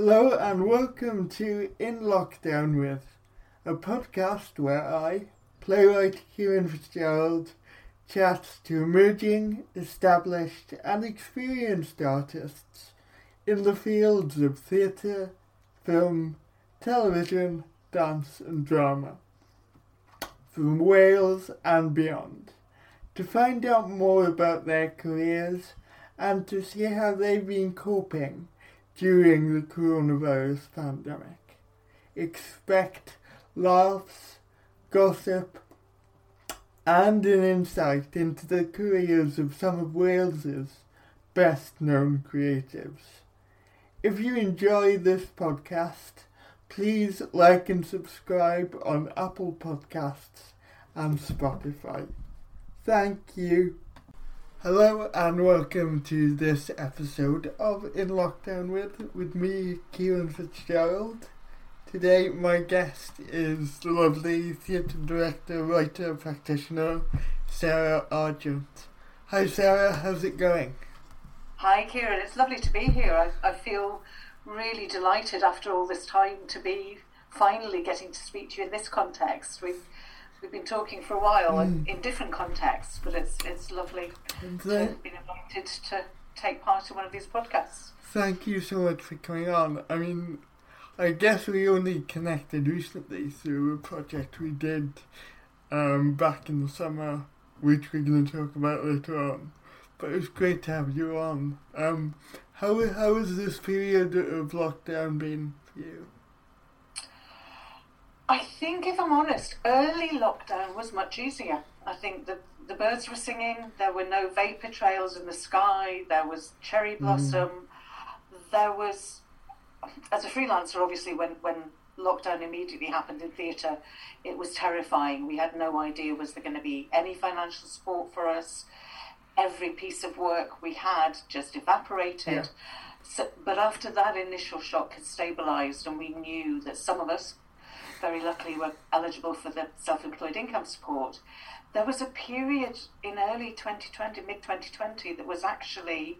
Hello and welcome to In Lockdown With, a podcast where I, playwright Kieran Fitzgerald, chats to emerging, established and experienced artists in the fields of theatre, film, television, dance and drama, from Wales and beyond, to find out more about their careers and to see how they've been coping during the coronavirus pandemic. Expect laughs, gossip, and an insight into the careers of some of Wales's best known creatives. If you enjoy this podcast, please like and subscribe on Apple Podcasts and Spotify. Thank you. Hello and welcome to this episode of In Lockdown With with me, Kieran Fitzgerald. Today my guest is the lovely theatre director, writer, practitioner, Sarah Argent. Hi Sarah, how's it going? Hi Kieran, it's lovely to be here. I, I feel really delighted after all this time to be finally getting to speak to you in this context. We've we've been talking for a while mm. in, different contexts, but it's it's lovely and to have been invited to take part in one of these podcasts. Thank you so much for coming on. I mean, I guess we only connected recently through a project we did um, back in the summer, which we're going to talk about later on. But it's great to have you on. Um, how how has this period of lockdown been for you? I think, if I'm honest, early lockdown was much easier. I think the the birds were singing. There were no vapor trails in the sky. There was cherry mm. blossom. Mm. There was, as a freelancer, obviously, when when lockdown immediately happened in theatre, it was terrifying. We had no idea was there going to be any financial support for us. Every piece of work we had just evaporated. Yeah. So, but after that initial shock had stabilised, and we knew that some of us, very luckily were eligible for the self-employed income support. There was a period in early 2020, mid 2020, that was actually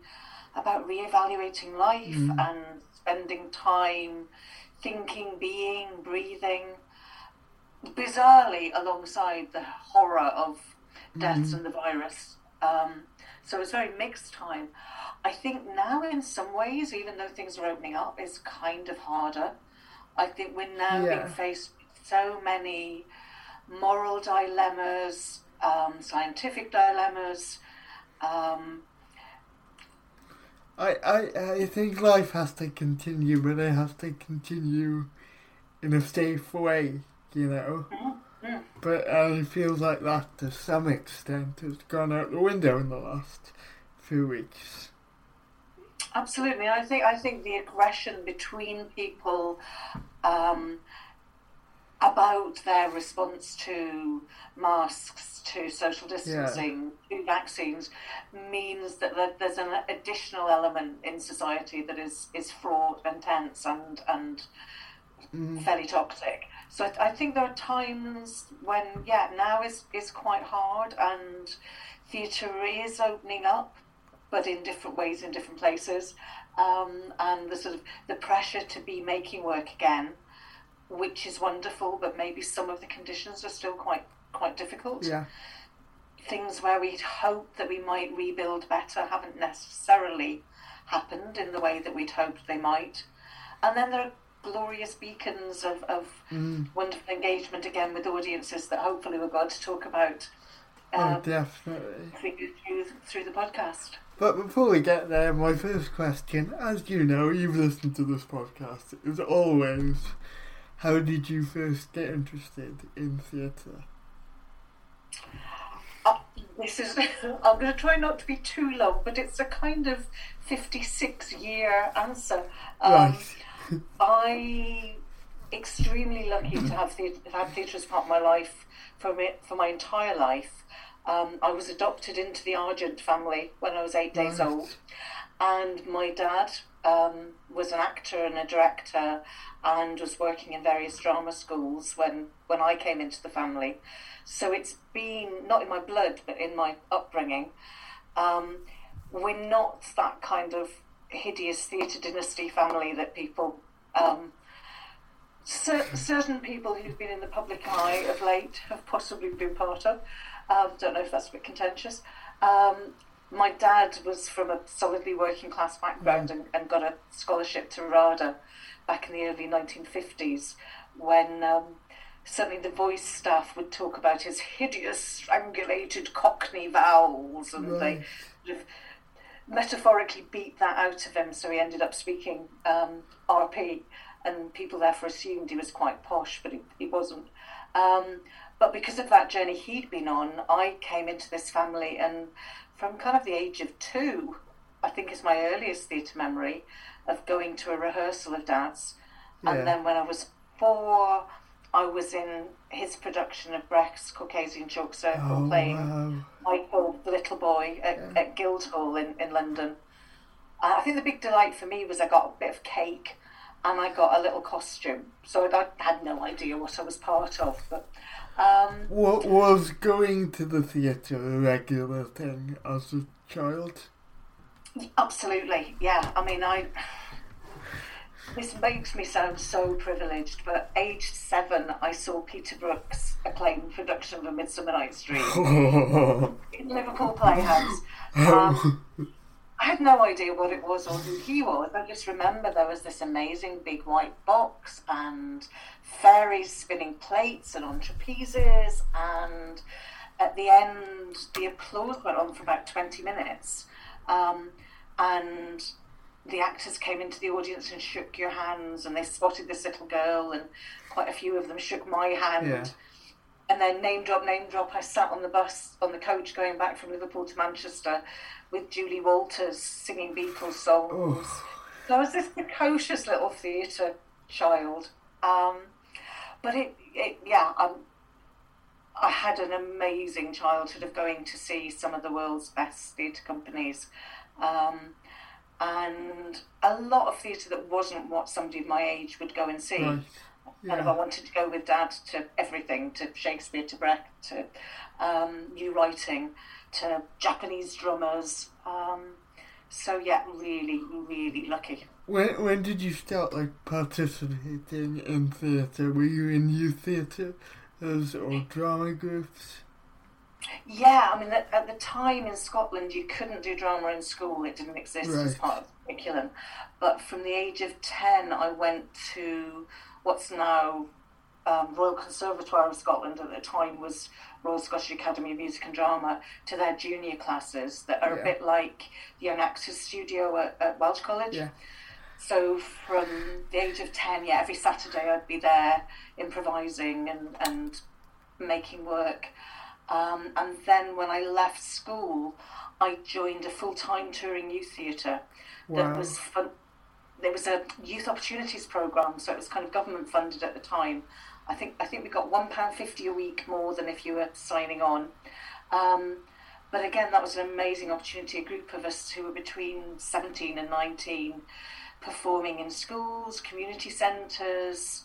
about re-evaluating life mm. and spending time thinking, being, breathing. Bizarrely, alongside the horror of deaths mm. and the virus. Um, so it was very mixed time. I think now, in some ways, even though things are opening up, is kind of harder I think we're now yeah. being faced with so many moral dilemmas, um, scientific dilemmas. Um, I, I, I think life has to continue, but it has to continue in a safe way, you know. Mm-hmm. But uh, it feels like that to some extent has gone out the window in the last few weeks. Absolutely, I think I think the aggression between people um, about their response to masks, to social distancing, yeah. to vaccines, means that there's an additional element in society that is, is fraught and tense and and mm. fairly toxic. So I, I, think there are times when, yeah, now is is quite hard, and theatre is opening up, but in different ways in different places um, and the sort of the pressure to be making work again, which is wonderful, but maybe some of the conditions are still quite quite difficult. Yeah. Things where we'd hoped that we might rebuild better haven't necessarily happened in the way that we'd hoped they might. And then there are glorious beacons of, of mm. wonderful engagement again with audiences that hopefully we're going to talk about. Oh, um, oh, definitely. Through, through the podcast. But before we get there, my first question, as you know, you've listened to this podcast, is always how did you first get interested in theatre? Uh, this is, I'm going to try not to be too long, but it's a kind of 56 year answer. Um, right. I extremely lucky to have theatre, have theatre as part of my life for me, for my entire life. Um, I was adopted into the Argent family when I was eight days old, and my dad um, was an actor and a director and was working in various drama schools when, when I came into the family. So it's been not in my blood but in my upbringing. Um, we're not that kind of hideous theatre dynasty family that people, um, cer- certain people who've been in the public eye of late have possibly been part of. Um, don't know if that's a bit contentious. Um, my dad was from a solidly working class background and, and got a scholarship to RADA back in the early 1950s when um, certainly the voice staff would talk about his hideous strangulated cockney vowels and right. they sort of metaphorically beat that out of him so he ended up speaking um, RP and people therefore assumed he was quite posh but he, he wasn't. Um, but because of that journey he'd been on, I came into this family and from kind of the age of two, I think is my earliest theatre memory of going to a rehearsal of Dad's. Yeah. And then when I was four, I was in his production of Brecht's Caucasian Chalk Circle, oh, playing wow. Michael, the little boy, at, yeah. at Guildhall in, in London. And I think the big delight for me was I got a bit of cake and I got a little costume. So I had no idea what I was part of. But um, what was going to the theatre a regular thing as a child? Absolutely, yeah. I mean, I. This makes me sound so privileged, but aged seven, I saw Peter Brook's acclaimed production of A Midsummer Night's Dream in Liverpool Playhouse. Um, I had no idea what it was or who he was. I just remember there was this amazing big white box and fairies spinning plates and on trapezes. And at the end, the applause went on for about 20 minutes. Um, and the actors came into the audience and shook your hands, and they spotted this little girl, and quite a few of them shook my hand. Yeah and then name drop, name drop. I sat on the bus, on the coach going back from Liverpool to Manchester with Julie Walters singing Beatles songs. So I was this precocious little theatre child. Um, but it, it yeah, um, I had an amazing childhood of going to see some of the world's best theatre companies. Um, and a lot of theatre that wasn't what somebody of my age would go and see. Right yeah. kind of I wanted to go with dad to everything, to Shakespeare, to Brecht, to um, new writing, to Japanese drummers. Um, so yeah, really, really lucky. When when did you start like participating in theatre? Were you in youth theatre as or drama groups? Yeah, I mean, at, at, the time in Scotland, you couldn't do drama in school; it didn't exist right. as part of the curriculum. But from the age of ten, I went to what's now um, Royal Conservatoire of Scotland at the time was Royal Scottish Academy of Music and Drama to their junior classes that are yeah. a bit like the Young Actors Studio at, at Welsh College. Yeah. So from the age of 10, yeah, every Saturday I'd be there improvising and, and making work. Um, and then when I left school, I joined a full time touring youth theatre wow. that was fun- there was a youth opportunities program, so it was kind of government funded at the time. I think I think we got one pound fifty a week more than if you were signing on. Um, but again, that was an amazing opportunity. A group of us who were between seventeen and nineteen, performing in schools, community centres.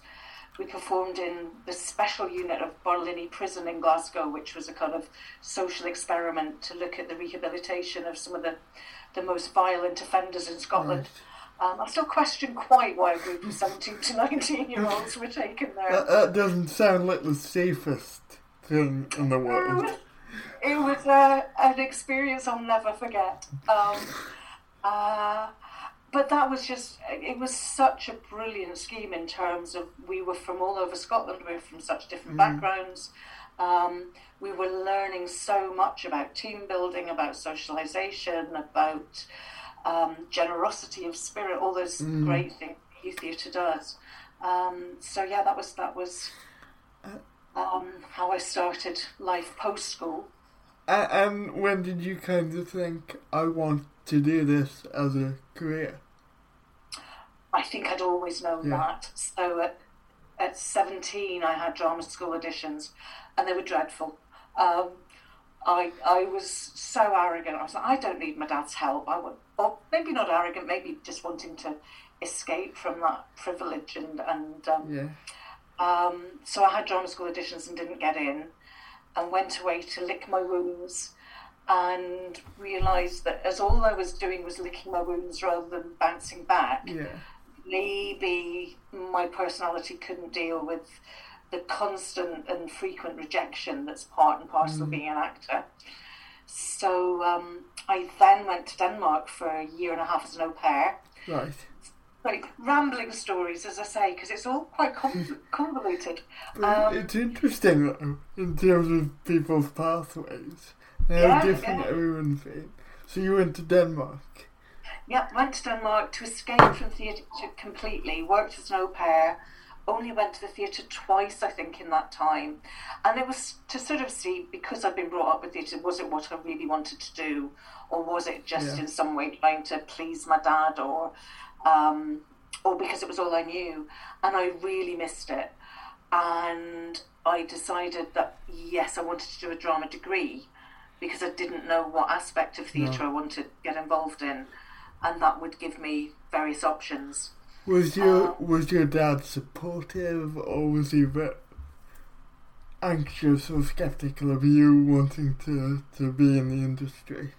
We performed in the special unit of Barlinnie Prison in Glasgow, which was a kind of social experiment to look at the rehabilitation of some of the, the most violent offenders in Scotland. Right. Um, I still question quite why a group of 17 to 19 year olds were taken there. That, that, doesn't sound like the safest thing in the world. It was, uh, an experience I'll never forget. Um, uh, but that was just, it was such a brilliant scheme in terms of we were from all over Scotland, we were from such different mm. backgrounds. Um, we were learning so much about team building, about socialisation, about um, generosity of spirit, all those mm. great things youth theatre does. Um, so yeah, that was that was um, how I started life post school. And when did you kind of think I want to do this as a career? I think I'd always known yeah. that. So at, at 17, I had drama school auditions, and they were dreadful. Um, I I was so arrogant. I was like, I don't need my dad's help. I would, or maybe not arrogant, maybe just wanting to escape from that privilege and and um, yeah. Um, so I had drama school auditions and didn't get in, and went away to lick my wounds. and realised that as all I was doing was licking my wounds rather than bouncing back, Yeah. maybe my personality couldn't deal with the constant and frequent rejection that's part and parcel of being an actor. So um, I then went to Denmark for a year and a half as an au pair. Right. Like rambling stories, as I say, because it's all quite conv- convoluted. Um, it's interesting though, in terms of people's pathways. How Yeah, different yeah. everyone's been. So you went to Denmark. Yeah, went to Denmark to escape from theatre completely. Worked as an au pair. Only went to the theatre twice, I think, in that time. And it was to sort of see, because I'd been brought up with theatre, was it what I really wanted to do? Or was it just Yeah. in some way trying to please my dad or, um, or because it was all I knew? And I really missed it. And I decided that, yes, I wanted to do a drama degree because I didn't know what aspect of theatre I wanted to get involved in, and that would give me various options. Was your Um, was your dad supportive or was he a bit anxious or skeptical of you wanting to, to be in the industry?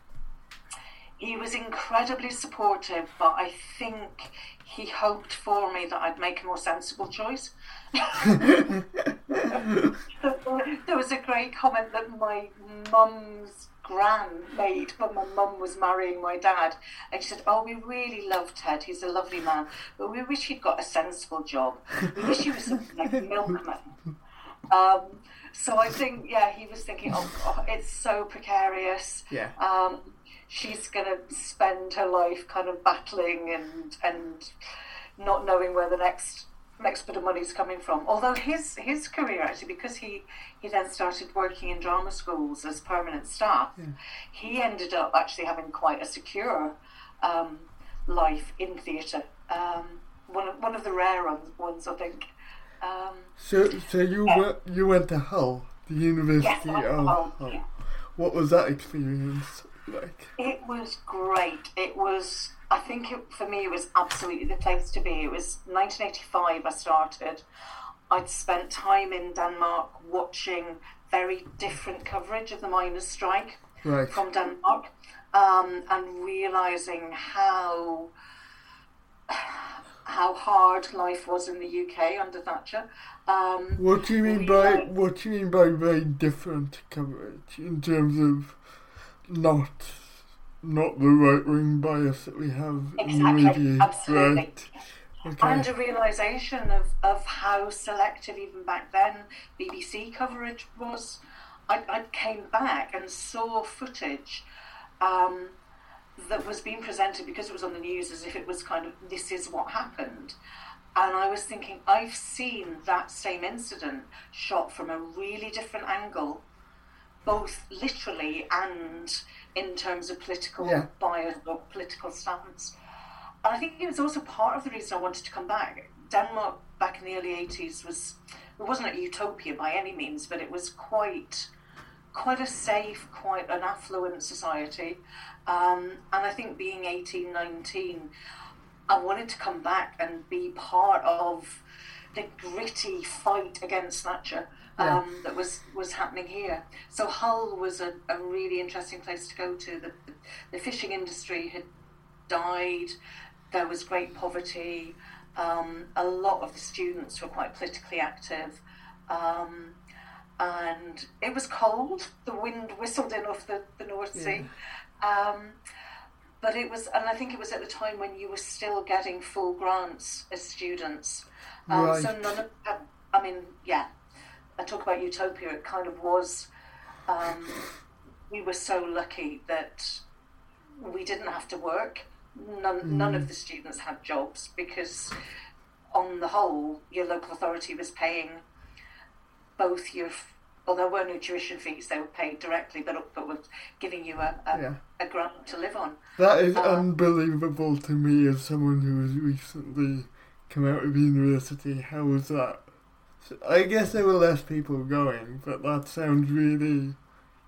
He was incredibly supportive, but I think he hoped for me that I'd make a more sensible choice. there was a great comment that my mum's gran made when my mum was marrying my dad. And she said, Oh, we really love Ted. He's a lovely man. But we wish he'd got a sensible job. We wish he was something like a milkman. Um, so I think, yeah, he was thinking, Oh, oh it's so precarious. Yeah. Um, she's going to spend her life kind of battling and and not knowing where the next next bit of money is coming from. Although his his career actually, because he he then started working in drama schools as permanent staff, he ended up actually having quite a secure um, life in theatre. Um, one of, one of the rare ones, ones I think. Um, So so you Yeah. went you went to Hull, the University yes, of oh, Hull. yeah. What was that experience like? It was great. It was, I think it, for me, it was absolutely the place to be. It was 1985 I started. I'd spent time in Denmark watching very different coverage of the miners' strike Right. from Denmark um, and realizing how how hard life was in the UK under Thatcher. Um, What do you mean by what do you mean by very different coverage in terms of not not the right wing bias that we have in the Exactly, media? absolutely. Right. Okay. and a realization of, of how selective even back then BBC coverage was. I, I came back and saw footage um, that was being presented because it was on the news as if it was kind of this is what happened. And I was thinking, I've seen that same incident shot from a really different angle, both literally and in terms of political Yeah. bias or political stance. And I think it was also part of the reason I wanted to come back. Denmark back in the early 80s was, it wasn't a utopia by any means, but it was quite, quite a safe, quite an affluent society. Um, and I think being 18, 19, I wanted to come back and be part of the gritty fight against Thatcher um, that was, was happening here. So Hull was a, a really interesting place to go to. The, the fishing industry had died, there was great poverty, um, a lot of the students were quite politically active. Um, and it was cold. The wind whistled in off the, the North Sea. Um, but it was, and I think it was at the time when you were still getting full grants as students. Um, So none of, I mean, yeah, I talk about utopia. It kind of was. Um, we were so lucky that we didn't have to work. None, none of the students had jobs because, on the whole, your local authority was paying both your. Well, there were no tuition fees; they were paid directly, but but was giving you a a, Yeah. a grant to live on. That is Uh, unbelievable to me as someone who has recently come out of university. How was that? I guess there were less people going, but that sounds really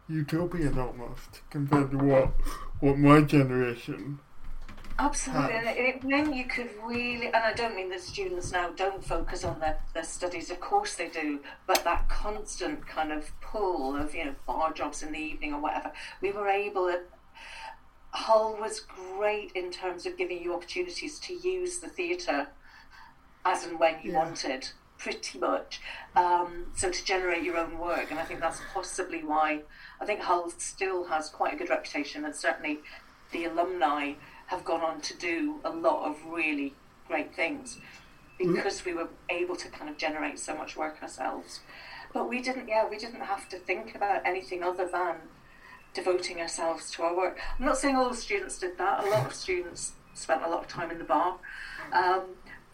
utopian almost compared to what what my generation Absolutely, and it, it meant you could really, and I don't mean that students now don't focus on their, their studies, of course they do, but that constant kind of pull of, you know, bar jobs in the evening or whatever, we were able, at, Hull was great in terms of giving you opportunities to use the theatre as and when you yeah. wanted, pretty much. Um, so to generate your own work, and I think that's possibly why I think Hull still has quite a good reputation, and certainly the alumni have gone on to do a lot of really great things because we were able to kind of generate so much work ourselves. But we didn't, yeah, we didn't have to think about anything other than devoting ourselves to our work. I'm not saying all the students did that. A lot of students spent a lot of time in the bar. Um,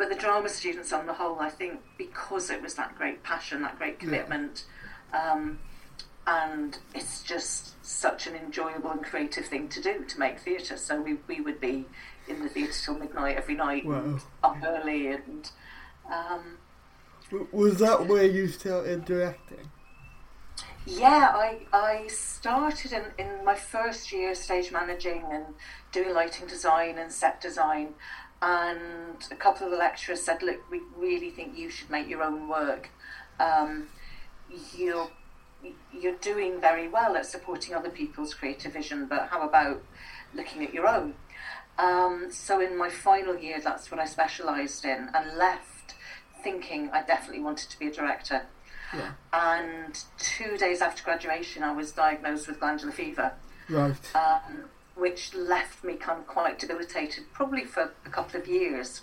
but the drama students on the whole, I think, because it was that great passion, that great commitment, yeah. um, and it's just such an enjoyable and creative thing to do to make theatre. So we, we would be in the theatre till midnight every night, wow. up early, and um, was that where you started directing? Yeah, I I started in, in my first year stage managing and doing lighting design and set design, and a couple of the lecturers said, "Look, we really think you should make your own work. Um, you're you're doing very well at supporting other people's creative vision, but how about looking at your own? Um, so in my final year, that's what I specialised in, and left thinking I definitely wanted to be a director. Yeah. And two days after graduation, I was diagnosed with glandular fever. Right. Um, which left me kind of quite debilitated, probably for a couple of years.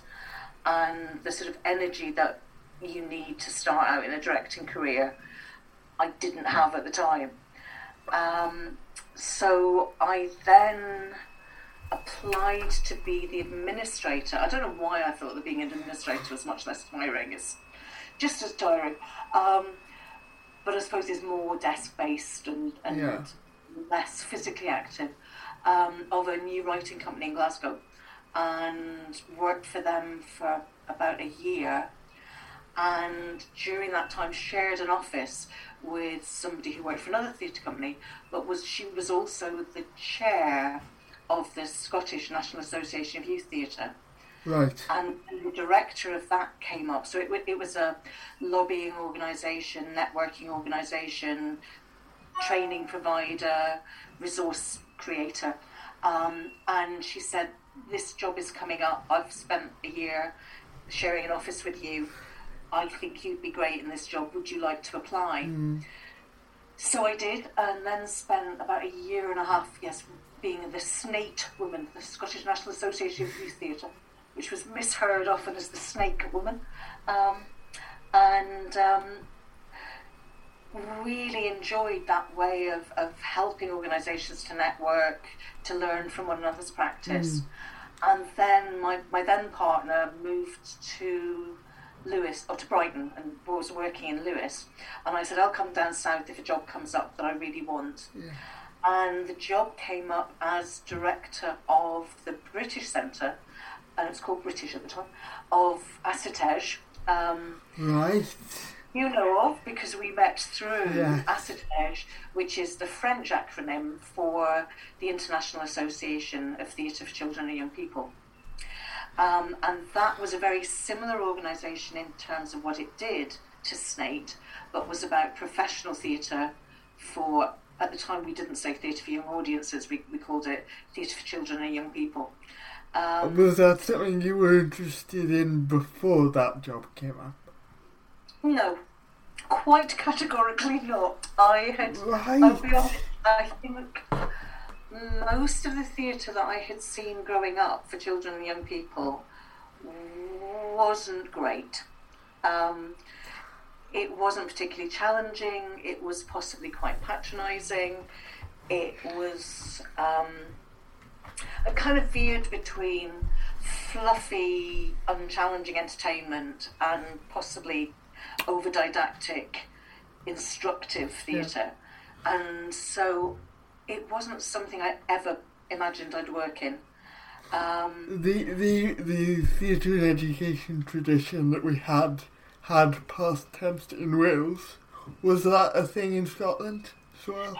And the sort of energy that you need to start out in a directing career I didn't have at the time. Um, so I then applied to be the administrator. I don't know why I thought that being an administrator was much less tiring. It's just as tiring. Um, but I suppose it's more desk based and, and yeah. less physically active. Um, of a new writing company in Glasgow and worked for them for about a year. And during that time, shared an office with somebody who worked for another theatre company, but was she was also the chair of the Scottish National Association of Youth Theatre. Right. And the director of that came up. So it, it was a lobbying organisation, networking organisation, training provider, resource creator. Um, and she said, This job is coming up. I've spent a year sharing an office with you. I think you'd be great in this job. Would you like to apply? Mm. So I did, and then spent about a year and a half, yes, being the SNAYT woman, the Scottish National Association of Youth Theatre, which was misheard often as the Snake Woman. Um, and um, really enjoyed that way of, of helping organisations to network, to learn from one another's practice. Mm. And then my, my then partner moved to Lewes or to Brighton and was working in Lewes. And I said, I'll come down south if a job comes up that I really want. Yeah. And the job came up as director of the British Centre, and it's called British at the time, of ASSITEJ. Um, right. You know of because we met through yeah. ASSITEJ, which is the French acronym for the International Association of Theatre for Children and Young People. Um, and that was a very similar organisation in terms of what it did to SNAYT, but was about professional theatre for, at the time we didn't say theatre for young audiences, we, we called it theatre for children and young people. Um, was that something you were interested in before that job came up? No, quite categorically not. I had, right. I'll be honest, I think most of the theatre that I had seen growing up for children and young people wasn't great. Um, it wasn't particularly challenging. It was possibly quite patronising. It was um, a kind of veered between fluffy, unchallenging entertainment and possibly over didactic, instructive theatre. Yeah. And so it wasn't something I ever imagined I'd work in. Um, the the the theatre education tradition that we had had past tense in Wales was that a thing in Scotland as well?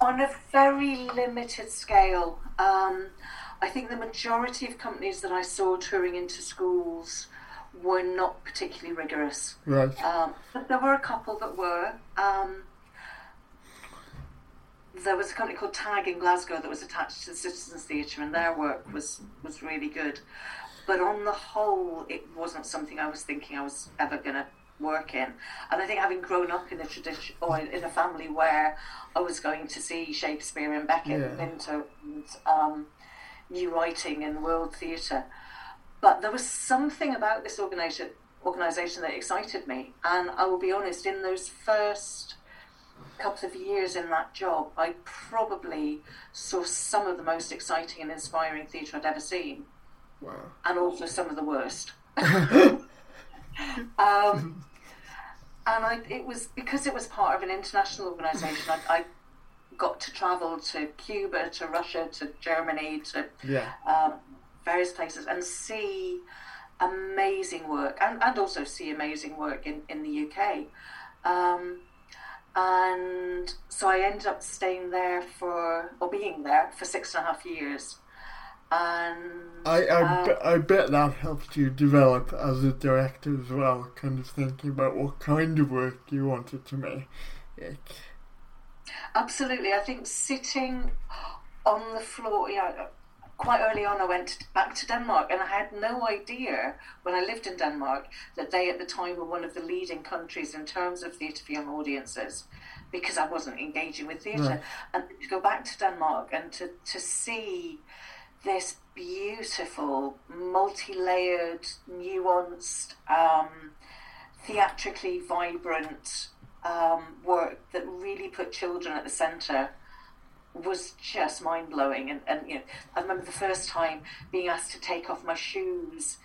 On a very limited scale. Um, I think the majority of companies that I saw touring into schools were not particularly rigorous. Right. Um, but there were a couple that were. Um, there was a company called Tag in Glasgow that was attached to the Citizens Theatre, and their work was was really good. But on the whole, it wasn't something I was thinking I was ever going to work in. And I think having grown up in a tradition or in a family where I was going to see Shakespeare and Beckett Yeah. and Pinter and um, new writing in world theatre, but there was something about this organisation organisation that excited me. And I will be honest, in those first couple of years in that job, I probably saw some of the most exciting and inspiring theatre I'd ever seen, Wow. and also some of the worst. um, and I, it was because it was part of an international organisation. I, I got to travel to Cuba, to Russia, to Germany, to Yeah. um, various places and see amazing work and, and also see amazing work in, in the UK. Um, and so I ended up staying there for, or being there for six and a half years. And I I, uh, be- I bet that helped you develop as a director as well, kind of thinking about what kind of work you wanted to make. Absolutely. I think sitting on the floor, know, quite early on, I went back to Denmark and I had no idea when I lived in Denmark that they at the time were one of the leading countries in terms of theatre for young audiences because I wasn't engaging with theatre. Right. And to go back to Denmark and to, to see this beautiful, multi layered, nuanced, um, theatrically vibrant um, work that really put children at the centre was just mind blowing. And, and you know, I remember the first time being asked to take off my shoes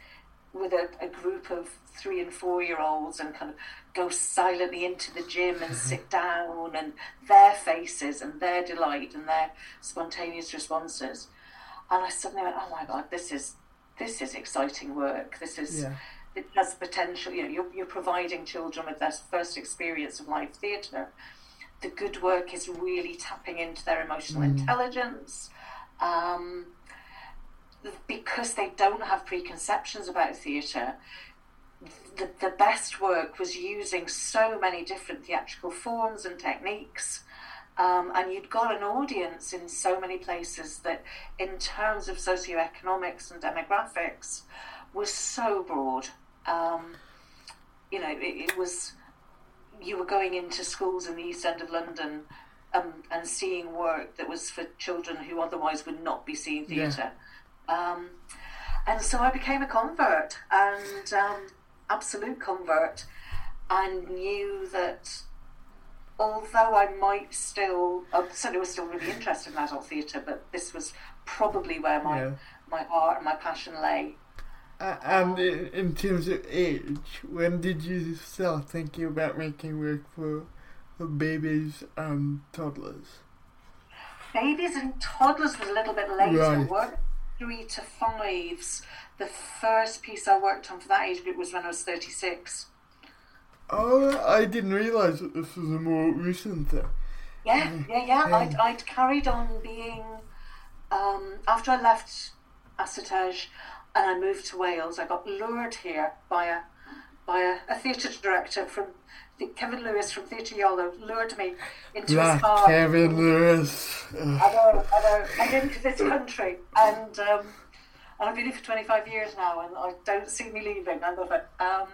with a, a group of three and four year olds and kind of go silently into the gym and sit down and their faces and their delight and their spontaneous responses. And I suddenly went, oh my God, this is this is exciting work. This is Yeah. it has potential. You know, you're, you're providing children with their first experience of live theatre. The good work is really tapping into their emotional intelligence. Um, because they don't have preconceptions about theatre, the, the best work was using so many different theatrical forms and techniques. Um, and you'd got an audience in so many places that, in terms of socioeconomics and demographics, was so broad. Um, you know, it, it was you were going into schools in the East End of London um, and seeing work that was for children who otherwise would not be seeing Yeah. theatre. Um, and so I became a convert, and um, absolute convert, and knew that although I might still, I certainly was still really interested in adult theatre, but this was probably where my Yeah. my heart and my passion lay. And in, terms of age, when did you start thinking about making work for, for babies and toddlers? Babies and toddlers was a little bit later. Right. Work three to fives. The first piece I worked on for that age group was when I was thirty six. Oh, I didn't realise that this was a more recent thing. Yeah, yeah, yeah. I'd, I'd carried on being um, after I left ASSITEJ and I moved to Wales. I got lured here by a by a, a theatre director from Kevin Lewis from Theatre Iolo lured me into his car. Kevin Lewis. I know, I know. And into this country, and um, and I've been here for 25 years now, and I don't see me leaving. I love it. Um,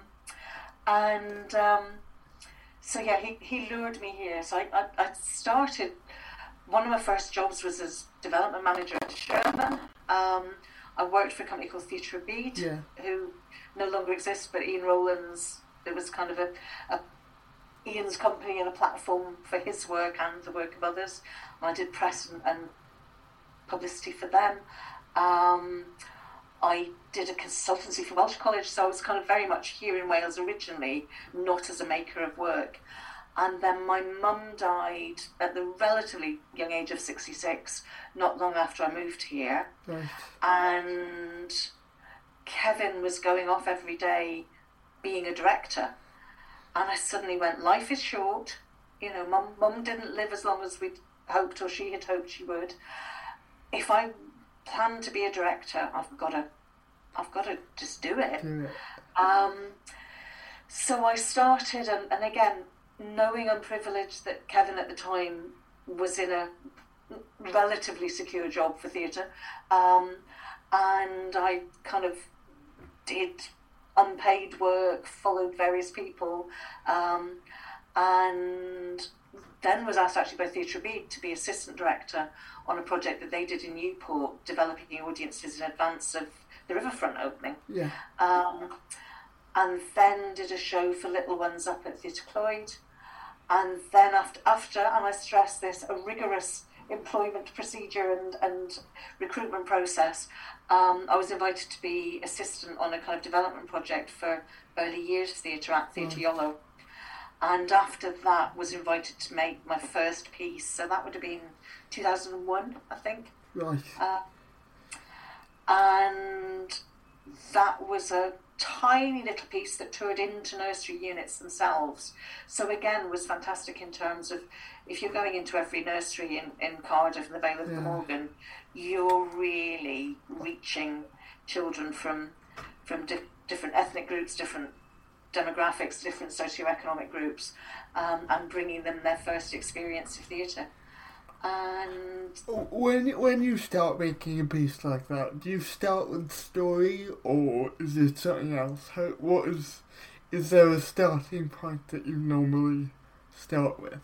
and um, so yeah, he, he lured me here. So I, I, I started. One of my first jobs was as development manager at Sherman. Um, I worked for a company called Theatr y Byd, Yeah. who no longer exists, but Ian Rowlands. It was kind of a, a Ian's company and a platform for his work and the work of others. And I did press and, and publicity for them. Um, I did a consultancy for Welsh College, so I was kind of very much here in Wales originally, not as a maker of work. And then my mum died at the relatively young age of 66, not long after I moved here Right. and Kevin was going off every day being a director. And I suddenly went, life is short. You know, mum, mum didn't live as long as we'd hoped or she had hoped she would. If I plan to be a director. I've got to, I've got to just do it. Do it. Um, so I started, and, and again, knowing I'm privileged that Kevin at the time was in a relatively secure job for theatre, um, and I kind of did unpaid work, followed various people, um, and then was asked actually by Theatr y Byd to be assistant director on a project that they did in Newport, developing the audiences in advance of the Riverfront opening. Yeah. Um, and then did a show for little ones up at Theatre Clwyd. And then after, after, and I stress this, a rigorous employment procedure and, and recruitment process, um, I was invited to be assistant on a kind of development project for early years theatre at Theatre Iolo. And after that, was invited to make my first piece. So that would have been 2001, I think. Right. Uh, and that was a tiny little piece that toured into nursery units themselves. So again, was fantastic in terms of if you're going into every nursery in, in Cardiff and the Vale of Yeah. Glamorgan, you're really reaching children from from di- different ethnic groups, different demographics, different socioeconomic groups, um, and bringing them their first experience of theatre. And When when you start making a piece like that, do you start with story or is it something else? How, what is is there a starting point that you normally start with?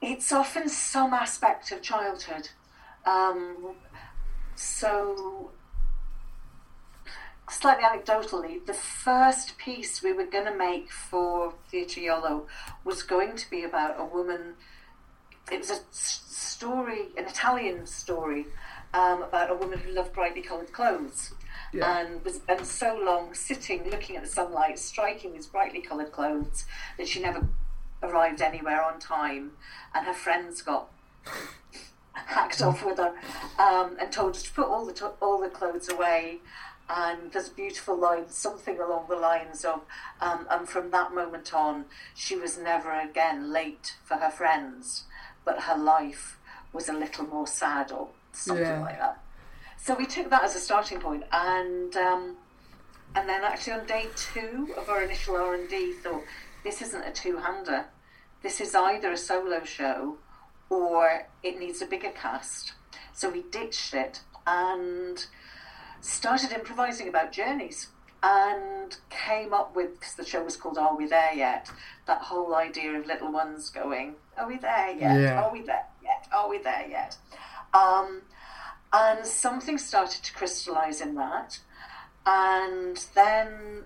it's often some aspect of childhood. Um, so, slightly anecdotally, the first piece we were going to make for Theatre Iolo was going to be about a woman. It was a story, an Italian story, um, about a woman who loved brightly coloured clothes Yeah. and was spent so long sitting, looking at the sunlight, striking these brightly coloured clothes that she never arrived anywhere on time, and her friends got hacked off with her um, and told her to put all the to- all the clothes away. And there's a beautiful line, something along the lines of, um, and from that moment on, she was never again late for her friends, but her life was a little more sad or something Yeah. like that. So we took that as a starting point, and um, and then actually on day two of our initial R and D, thought this isn't a two-hander. This is either a solo show or it needs a bigger cast. So we ditched it and started improvising about journeys and came up with because the show was called Are We There Yet? That whole idea of little ones going, Are we there yet? Yeah. Are we there yet? Are we there yet? Um, and something started to crystallize in that. And then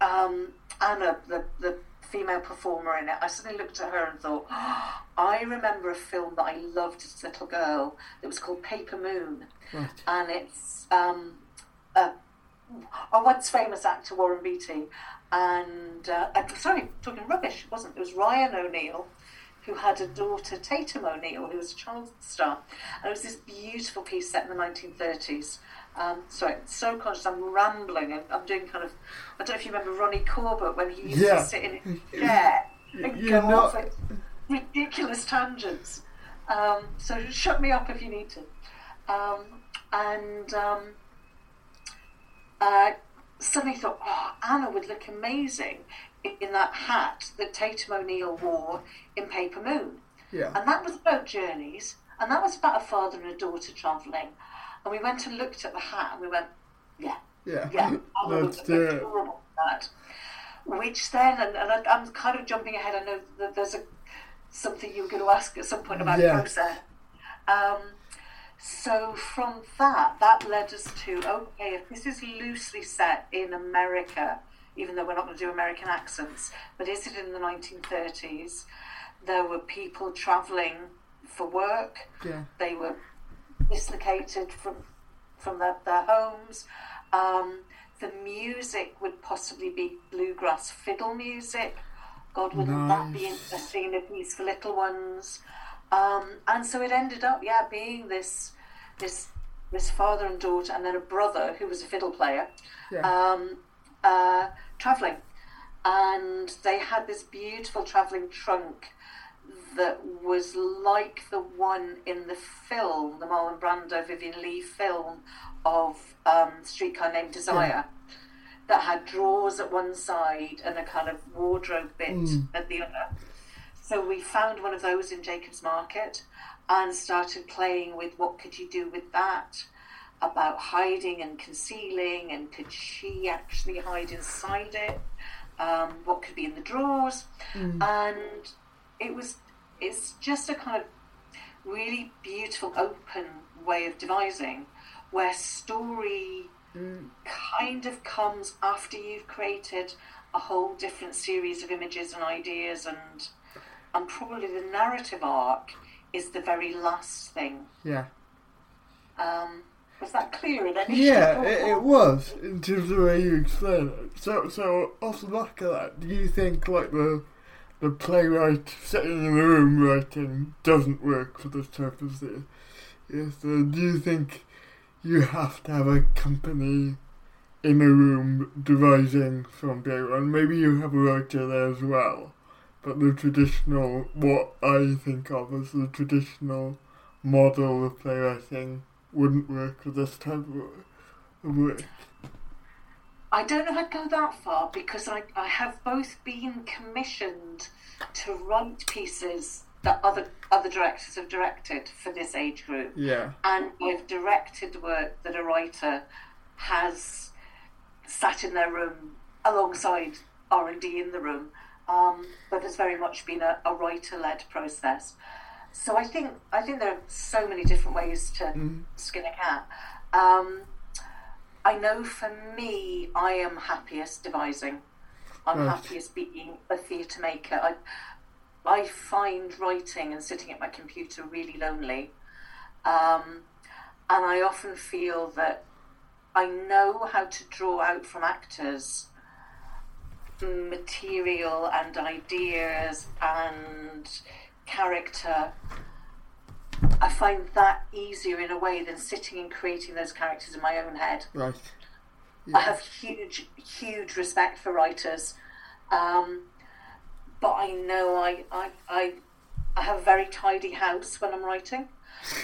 um, Anna, the, the female performer in it, I suddenly looked at her and thought, I remember a film that I loved as a little girl that was called Paper Moon. Right. And it's um, a, a once famous actor, Warren Beatty, and uh, sorry, talking rubbish, it wasn't. It was Ryan O'Neal who had a daughter, Tatum O'Neal, who was a child star. And it was this beautiful piece set in the 1930s. Um, sorry, so conscious, I'm rambling. and I'm doing kind of, I don't know if you remember Ronnie Corbett when he used Yeah. to sit in his chair and You're go not- off at ridiculous tangents. Um, so shut me up if you need to. Um, and um, uh, suddenly thought, oh, Anna would look amazing in that hat that Tatum O'Neal wore in Paper Moon. Yeah. And that was about journeys, and that was about a father and a daughter travelling. And we went and looked at the hat, and we went, yeah, Yeah. yeah, Let's do it. that. Which then, and, and I, I'm kind of jumping ahead. I know that there's a something you were going to ask at some point about Yeah. process. Um, so from that, that led us to okay, if this is loosely set in America, even though we're not going to do American accents, but is it in the 1930s? There were people travelling for work. Yeah. They were dislocated from from their, their homes. Um, the music would possibly be bluegrass fiddle music. God, wouldn't that be Nice. interesting? A piece for little ones. Um, and so it ended up, yeah, being this this this father and daughter, and then a brother who was a fiddle player, Yeah. um, uh, traveling, and they had this beautiful traveling trunk that was like the one in the film, the Marlon Brando, Vivien Leigh film of um, Streetcar Named Desire, yeah. that had drawers at one side and a kind of wardrobe bit mm. at the other. So we found one of those in Jacob's Market and started playing with what could you do with that about hiding and concealing and could she actually hide inside it um, what could be in the drawers mm. and it was it's just a kind of really beautiful open way of devising where story mm. kind of comes after you've created a whole different series of images and ideas and and probably the narrative arc is the very last thing. Yeah. Um, was that clear in any Yeah, it, it, was in terms of the way you explain it. So, so off the back of that, do you think like the the playwright sitting in the room writing doesn't work for this type of thing? Yes. So do you think you have to have a company in a room devising from day one? Maybe you have a writer there as well but the traditional, what I think of as the traditional model of playwriting wouldn't work for this type of work. I don't know if I'd go that far because I, I have both been commissioned to write pieces that other other directors have directed for this age group. Yeah. And I've directed work that a writer has sat in their room alongside R and D in the room um, but has very much been a, a writer-led process. So I think I think there are so many different ways to mm. skin a cat. Um, I know for me, I am happiest devising. I'm right. happiest being a theatre maker. I I find writing and sitting at my computer really lonely, um, and I often feel that I know how to draw out from actors material and ideas and character, I find that easier in a way than sitting and creating those characters in my own head. Right. Yeah. I have huge, huge respect for writers, um, but I know I, I, I, I have a very tidy house when I'm writing.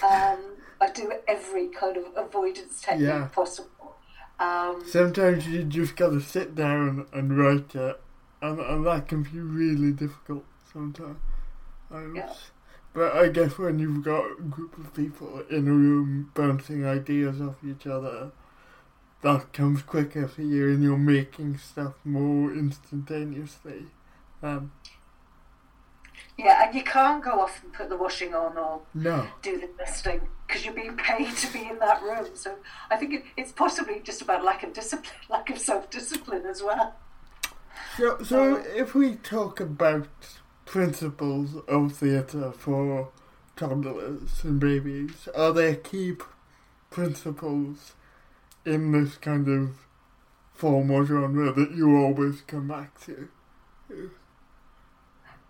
Um, I do every kind of avoidance technique yeah. possible. Um, Sometimes you just gotta sit down and write it, and, and that can be really difficult sometimes. Yeah. But I guess when you've got a group of people in a room bouncing ideas off each other, that comes quicker for you and you're making stuff more instantaneously. Um, yeah, and you can't go off and put the washing on or no. do the dusting because you're being paid to be in that room. So I think it, it's possibly just about lack of discipline, lack of self discipline as well. So, so if we talk about principles of theatre for toddlers and babies, are there key p- principles in this kind of form or genre that you always come back to?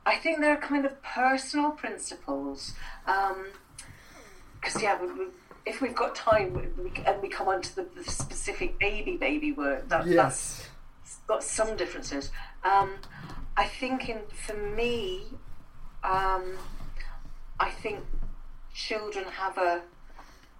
I think there are kind of personal principles. Because, um, yeah, we, we, if we've got time we, and we come on to the, the specific baby baby work, that, yes. that's got some differences. Um, I think in, for me, um, I think children have a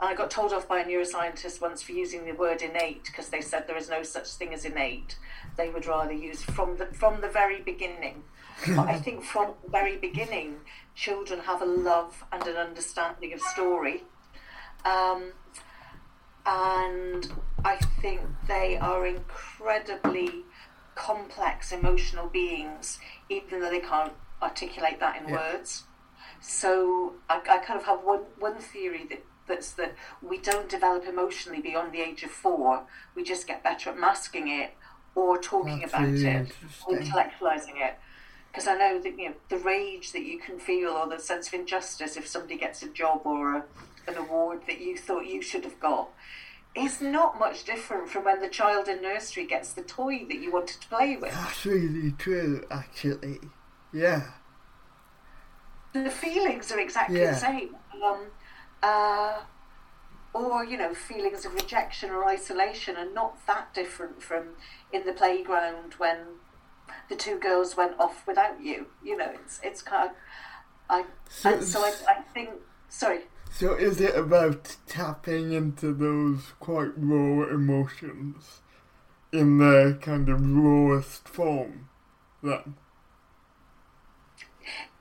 I got told off by a neuroscientist once for using the word innate because they said there is no such thing as innate. They would rather use from the from the very beginning. but I think from the very beginning, children have a love and an understanding of story. Um, and I think they are incredibly complex emotional beings, even though they can't articulate that in yeah. words. So I, I, kind of have one, one theory that that's that we don't develop emotionally beyond the age of four. We just get better at masking it or talking that's about really it or intellectualizing it because I know that you know the rage that you can feel or the sense of injustice if somebody gets a job or a, an award that you thought you should have got is not much different from when the child in nursery gets the toy that you wanted to play with. That's really true, actually. Yeah. The feelings are exactly yeah. the same. Um, uh, or, you know, feelings of rejection or isolation are not that different from in the playground when the two girls went off without you. You know, it's it's kind of I So- and so I, I think sorry. So is it about tapping into those quite raw emotions in their kind of rawest form then?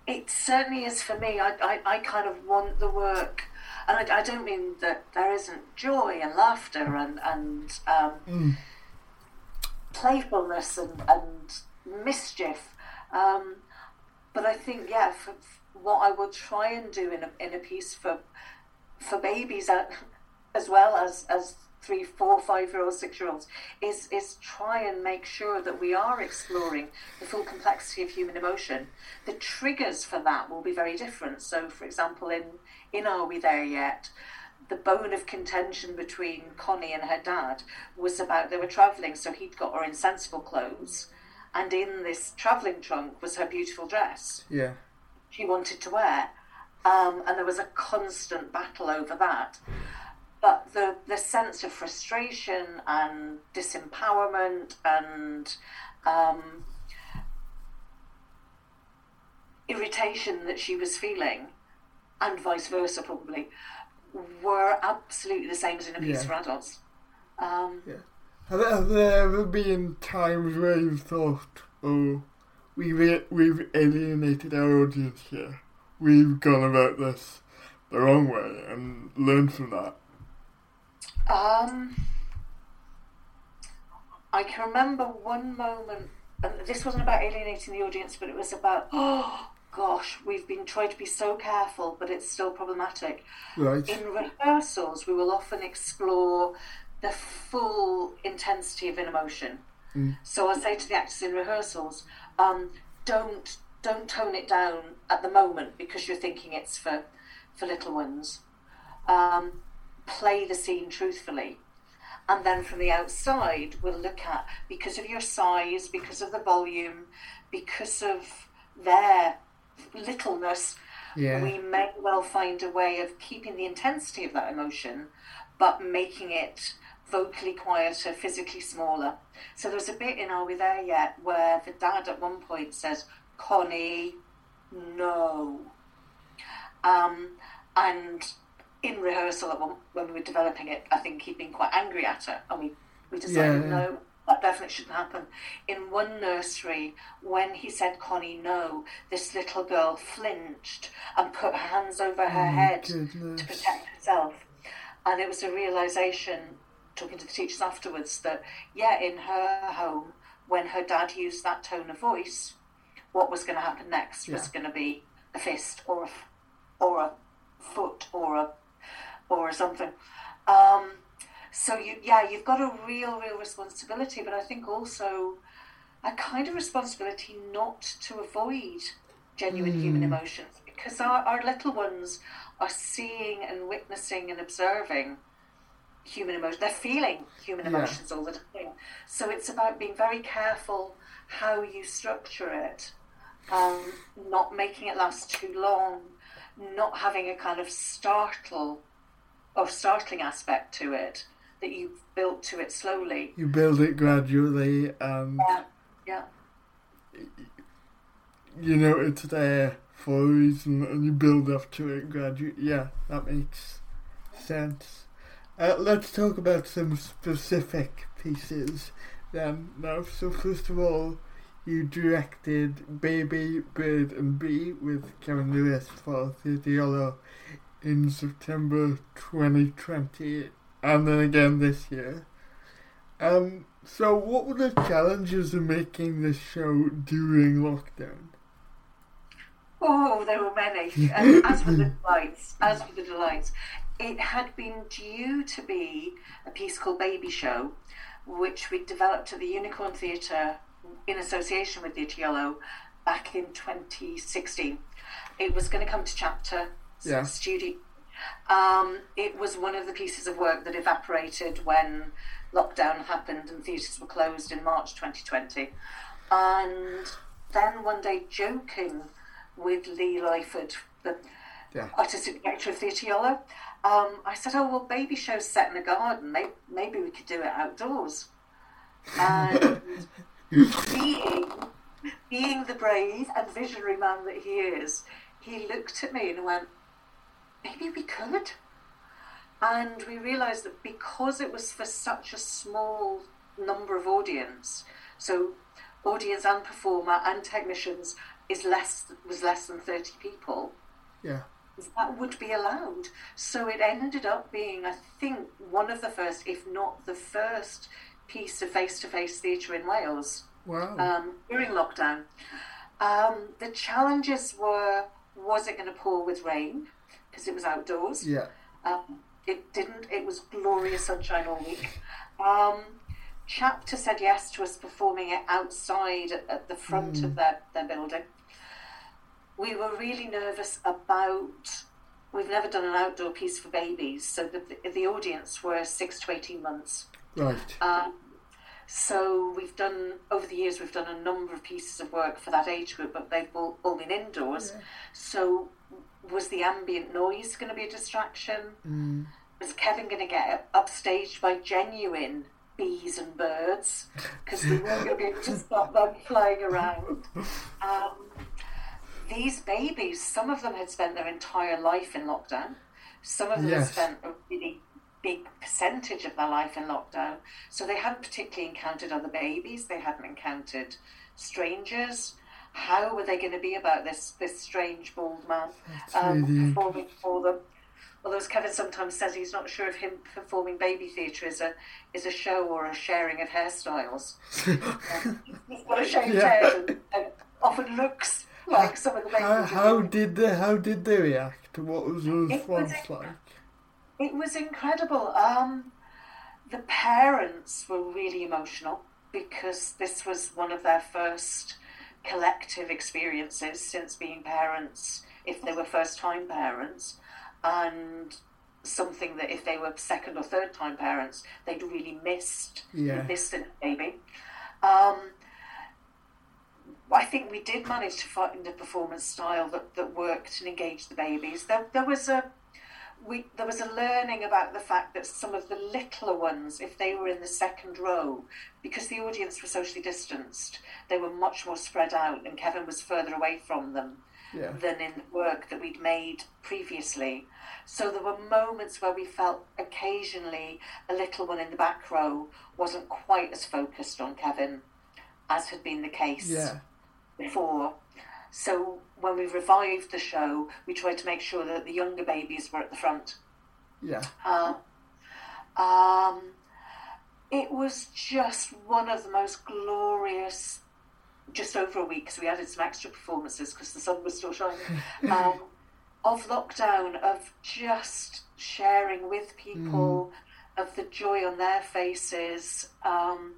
It certainly is for me. I, I, I kind of want the work, and I, I don't mean that there isn't joy and laughter and and um, Mm. playfulness and, and mischief. Um, but I think, yeah, for, what I will try and do in a, in a piece for for babies as well as, as three, four, five year olds, six year olds is, is try and make sure that we are exploring the full complexity of human emotion. The triggers for that will be very different. So, for example, in, in Are We There Yet? the bone of contention between Connie and her dad was about they were travelling, so he'd got her in sensible clothes, and in this travelling trunk was her beautiful dress Yeah. She wanted to wear, um, and there was a constant battle over that. But the the sense of frustration and disempowerment and um, irritation that she was feeling, and vice versa probably, were absolutely the same as in a piece Yeah. for adults. Um, Have, have there ever been times where you've thought, oh, we've, we've alienated our audience here? We've gone about this the wrong way and learned from that? Um, I can remember one moment, and this wasn't about alienating the audience, but it was about, oh gosh, we've been trying to be so careful, but it's still problematic. Right. In rehearsals, we will often explore the full intensity of an emotion. Mm. So I'll say to the actors in rehearsals, um, don't don't tone it down at the moment because you're thinking it's for for little ones. Um, play the scene truthfully. And then from the outside, we'll look at because of your size, because of the volume, because of their littleness, Yeah. we may well find a way of keeping the intensity of that emotion, but making it vocally quieter, physically smaller. So there's a bit in Are We There Yet where the dad at one point says, Connie, no. Um, and in rehearsal, at one, when we were developing it, I think he'd been quite angry at her, and we, we decided, Yeah. no, that definitely shouldn't happen. In one nursery, when he said Connie no, this little girl flinched and put her hands over her Oh, head goodness. to protect herself. And it was a realization, talking to the teachers afterwards, that yeah, in her home, when her dad used that tone of voice, what was going to happen next was going to be a fist or a, or a foot or a or something. Um, so you, yeah, you've got a real, real responsibility, but I think also a kind of responsibility not to avoid genuine human emotions because our, our little ones are seeing and witnessing and observing human emotions. They're feeling human Yeah. emotions all the time. So it's about being very careful how you structure it, um, not making it last too long, not having a kind of startle or startling aspect to it that you've built to it slowly. You build it gradually and Yeah, yeah. you know it's there for a reason and you build up to it gradually. Yeah, that makes sense. Uh, let's talk about some specific pieces then now. So first of all, you directed Baby, Bird and Bee with Kevin Lewis for Iolo in September 2020 and then again this year. Um, so what were the challenges of making this show during lockdown? Oh, there were many. And as for the delights, as for the delights, it had been due to be a piece called Baby Show, which we developed at the Unicorn Theatre in association with Theatr Iolo back in 2016. It was going to come to chapter Yeah. studio. Um, it was one of the pieces of work that evaporated when lockdown happened and theatres were closed in March 2020. And then one day, joking with Lee Lyford, the Yeah. artistic director of Theatr Iolo, um, I said, "Oh well, baby show's set in a garden. Maybe, maybe we could do it outdoors." And being being the brave and visionary man that he is, he looked at me and went, maybe we could. And we realised that because it was for such a small number of audience, so audience and performer and technicians is less was less than 30 people. Yeah. That would be allowed. So it ended up being, I think, one of the first, if not the first, piece of face to face theatre in Wales Wow. um, during lockdown. Um, the challenges were was it going to pour with rain? Because it was outdoors. yeah. Um, it didn't. It was glorious sunshine all week. Um, Chapter said yes to us performing it outside at, at the front of their, their building. We were really nervous about. We've never done an outdoor piece for babies, so the, the, the audience were six to 18 months. Right. Um, so we've done over the years we've done a number of pieces of work for that age group, but they've all, all been indoors. So was the ambient noise going to be a distraction? Mm. Was Kevin going to get upstaged by genuine bees and birds because we weren't going to be able to stop them flying around? Um, these babies, some of them had spent their entire life in lockdown. Some of them Yes. had spent a really big percentage of their life in lockdown. So they hadn't particularly encountered other babies. They hadn't encountered strangers. How were they going to be about this this strange bald man um, really performing for them? Although, as Kevin sometimes says, he's not sure if him performing baby theatre is a is a show or a sharing of hairstyles. Um, he's got a shaved Yeah. head and, and often looks like some of the. How, how did they how did they react? What was the It was like? It was incredible. Um, the parents were really emotional because this was one of their first collective experiences since being parents, if they were first time parents, and something that if they were second or third time parents, they'd really missed Yeah. missed a baby. Um, I think we did manage to find a performance style that, that worked and engaged the babies. There, there was a we there was a learning about the fact that some of the littler ones, if they were in the second row, because the audience were socially distanced, they were much more spread out, and Kevin was further away from them Yeah. than in the work that we'd made previously. So there were moments where we felt occasionally a little one in the back row wasn't quite as focused on Kevin as had been the case Yeah. Before. So when we revived the show, we tried to make sure that the younger babies were at the front. Yeah. Uh, um, it was just one of the most glorious, just over a week, because we added some extra performances because the sun was still shining, um, of lockdown, of just sharing with people, of the joy on their faces. Um,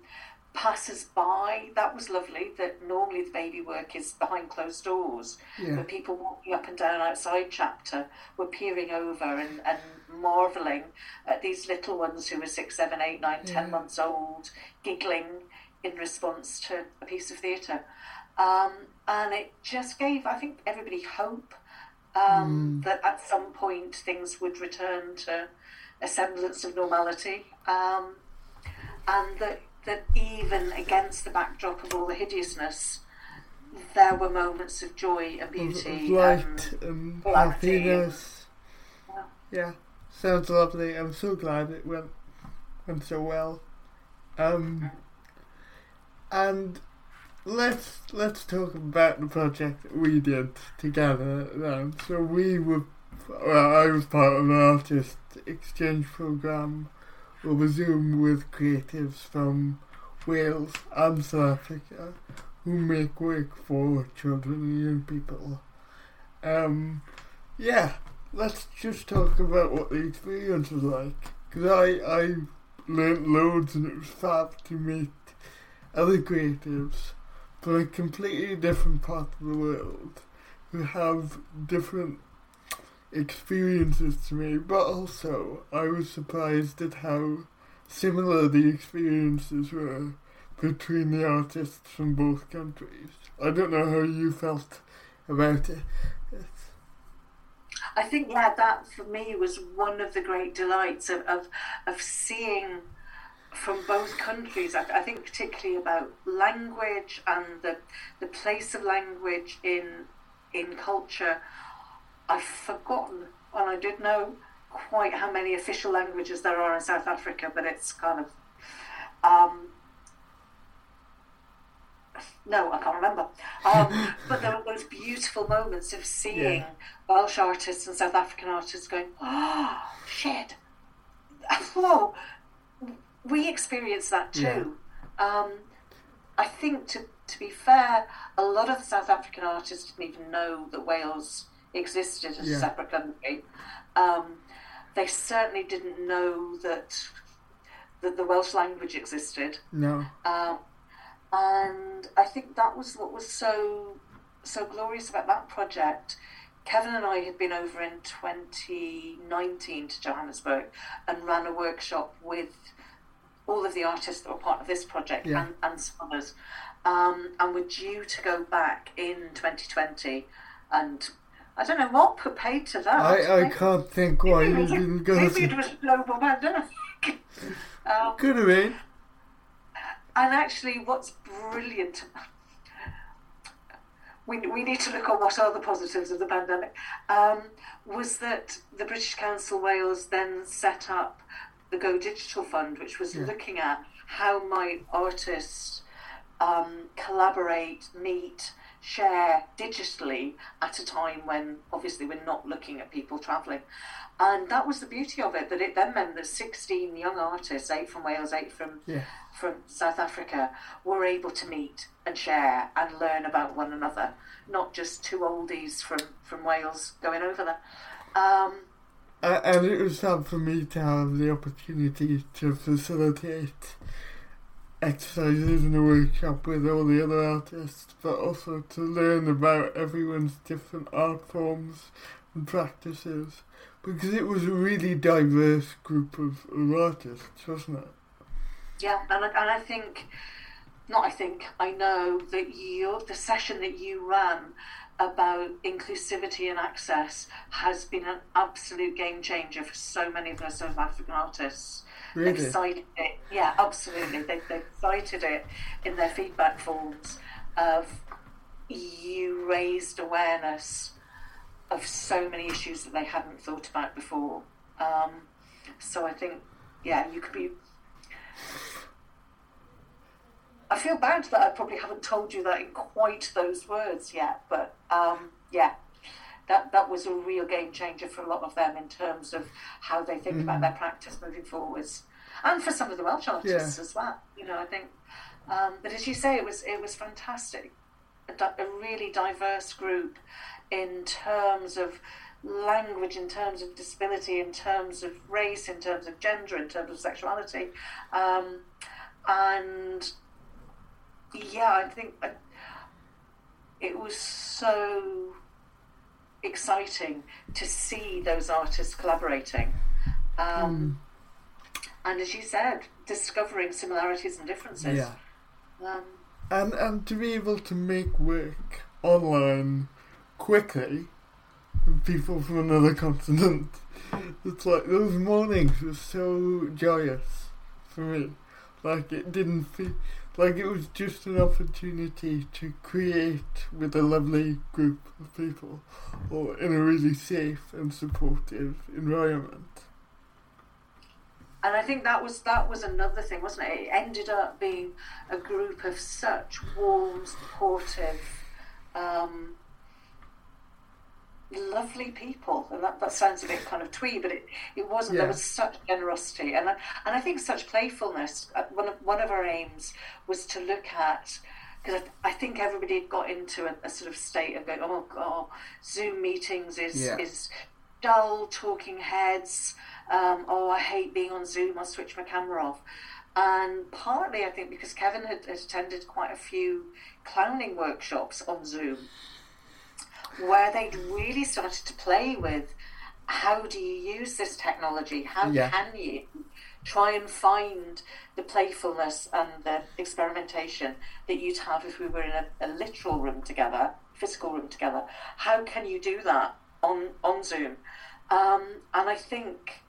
passers by that was lovely that normally the baby work is behind closed doors Yeah. but people walking up and down outside chapter were peering over and, and marveling at these little ones who were six, seven, eight, nine, ten Yeah. months old, giggling in response to a piece of theatre. Um, and it just gave, I think, everybody hope um, that at some point things would return to a semblance of normality. Um, and that, that even against the backdrop of all the hideousness, there were moments of joy and beauty. Light and- and clarity and- happiness. Yeah. Yeah. Sounds lovely. I'm so glad it went went so well. Um and let's let's talk about the project we did together then. So we were well, I was part of an artist exchange program over Zoom with creatives from Wales and South Africa who make work for children and young people. Um, yeah, let's just talk about what the experience was like. Because I, I learnt loads and it was fab to meet other creatives from a completely different part of the world who have different experiences to me, but also I was surprised at how similar the experiences were between the artists from both countries. I don't know how you felt about it. I think yeah, that for me was one of the great delights of of, of seeing from both countries. I, I think particularly about language and the the place of language in in culture. I've forgotten, and I did know quite how many official languages there are in South Africa, but it's kind of. Um, no, I can't remember. Um, but there were those beautiful moments of seeing yeah. Welsh artists and South African artists going, oh, shit. Whoa. We experienced that too. Yeah. Um, I think, to, to be fair, a lot of the South African artists didn't even know that Wales existed as yeah. a separate country. Um, they certainly didn't know that that the Welsh language existed. No. Um, and I think that was what was so so glorious about that project. Kevin and I had been over in 2019 to Johannesburg and ran a workshop with all of the artists that were part of this project yeah. and, and some others. Um, and we're due to go back in 2020 and I don't know what paid to that. I, I can't think why you didn't go. Maybe it was a global pandemic. um, Could have been. And actually, what's brilliant, we, we need to look at what are the positives of the pandemic, um, was that the British Council Wales then set up the Go Digital Fund, which was yeah. looking at how might artists um, collaborate, meet, share digitally at a time when obviously we're not looking at people travelling. And that was the beauty of it, that it then meant that 16 young artists, eight from Wales, eight from, yeah. from South Africa, were able to meet and share and learn about one another, not just two oldies from, from Wales going over there. Um, and it was fun for me to have the opportunity to facilitate exercises in a workshop with all the other artists, but also to learn about everyone's different art forms and practices, because it was a really diverse group of, of artists, wasn't it? Yeah, and I, and I think, not I think, I know that you the session that you ran about inclusivity and access has been an absolute game changer for so many of those South African artists Really? They've cited it. Yeah, absolutely. They, they've cited it in their feedback forms of you raised awareness of so many issues that they hadn't thought about before. Um, so I think, yeah, you could be. I feel bad that I probably haven't told you that in quite those words yet, but um, yeah, that that was a real game changer for a lot of them in terms of how they think mm. about their practice moving forwards, and for some of the Welsh artists yeah. as well. You know, I think. Um, but as you say, it was it was fantastic, a, a really diverse group in terms of language, in terms of disability, in terms of race, in terms of gender, in terms of sexuality, um, and yeah, I think uh, it was so exciting to see those artists collaborating. Um, mm. And as you said, discovering similarities and differences. Yeah. Um, and, and to be able to make work online quickly with people from another continent. It's like those mornings were so joyous for me. Like it didn't feel like it was just an opportunity to create with a lovely group of people or in a really safe and supportive environment. And I think that was that was another thing, wasn't it? It ended up being a group of such warm, supportive, um, lovely people, and that, that sounds a bit kind of twee, but it, it wasn't. Yeah. There was such generosity, and I, and I think such playfulness. Uh, one of one of our aims was to look at because I, I, think everybody had got into a, a, sort of state of going, oh god, Zoom meetings is yeah. is dull, talking heads. Um, oh, I hate being on Zoom. I'll switch my camera off. And partly, I think, because Kevin had, had attended quite a few clowning workshops on Zoom where they'd really started to play with how do you use this technology? How yeah. can you try and find the playfulness and the experimentation that you'd have if we were in a, a literal room together, physical room together? How can you do that on on Zoom? Um, and I think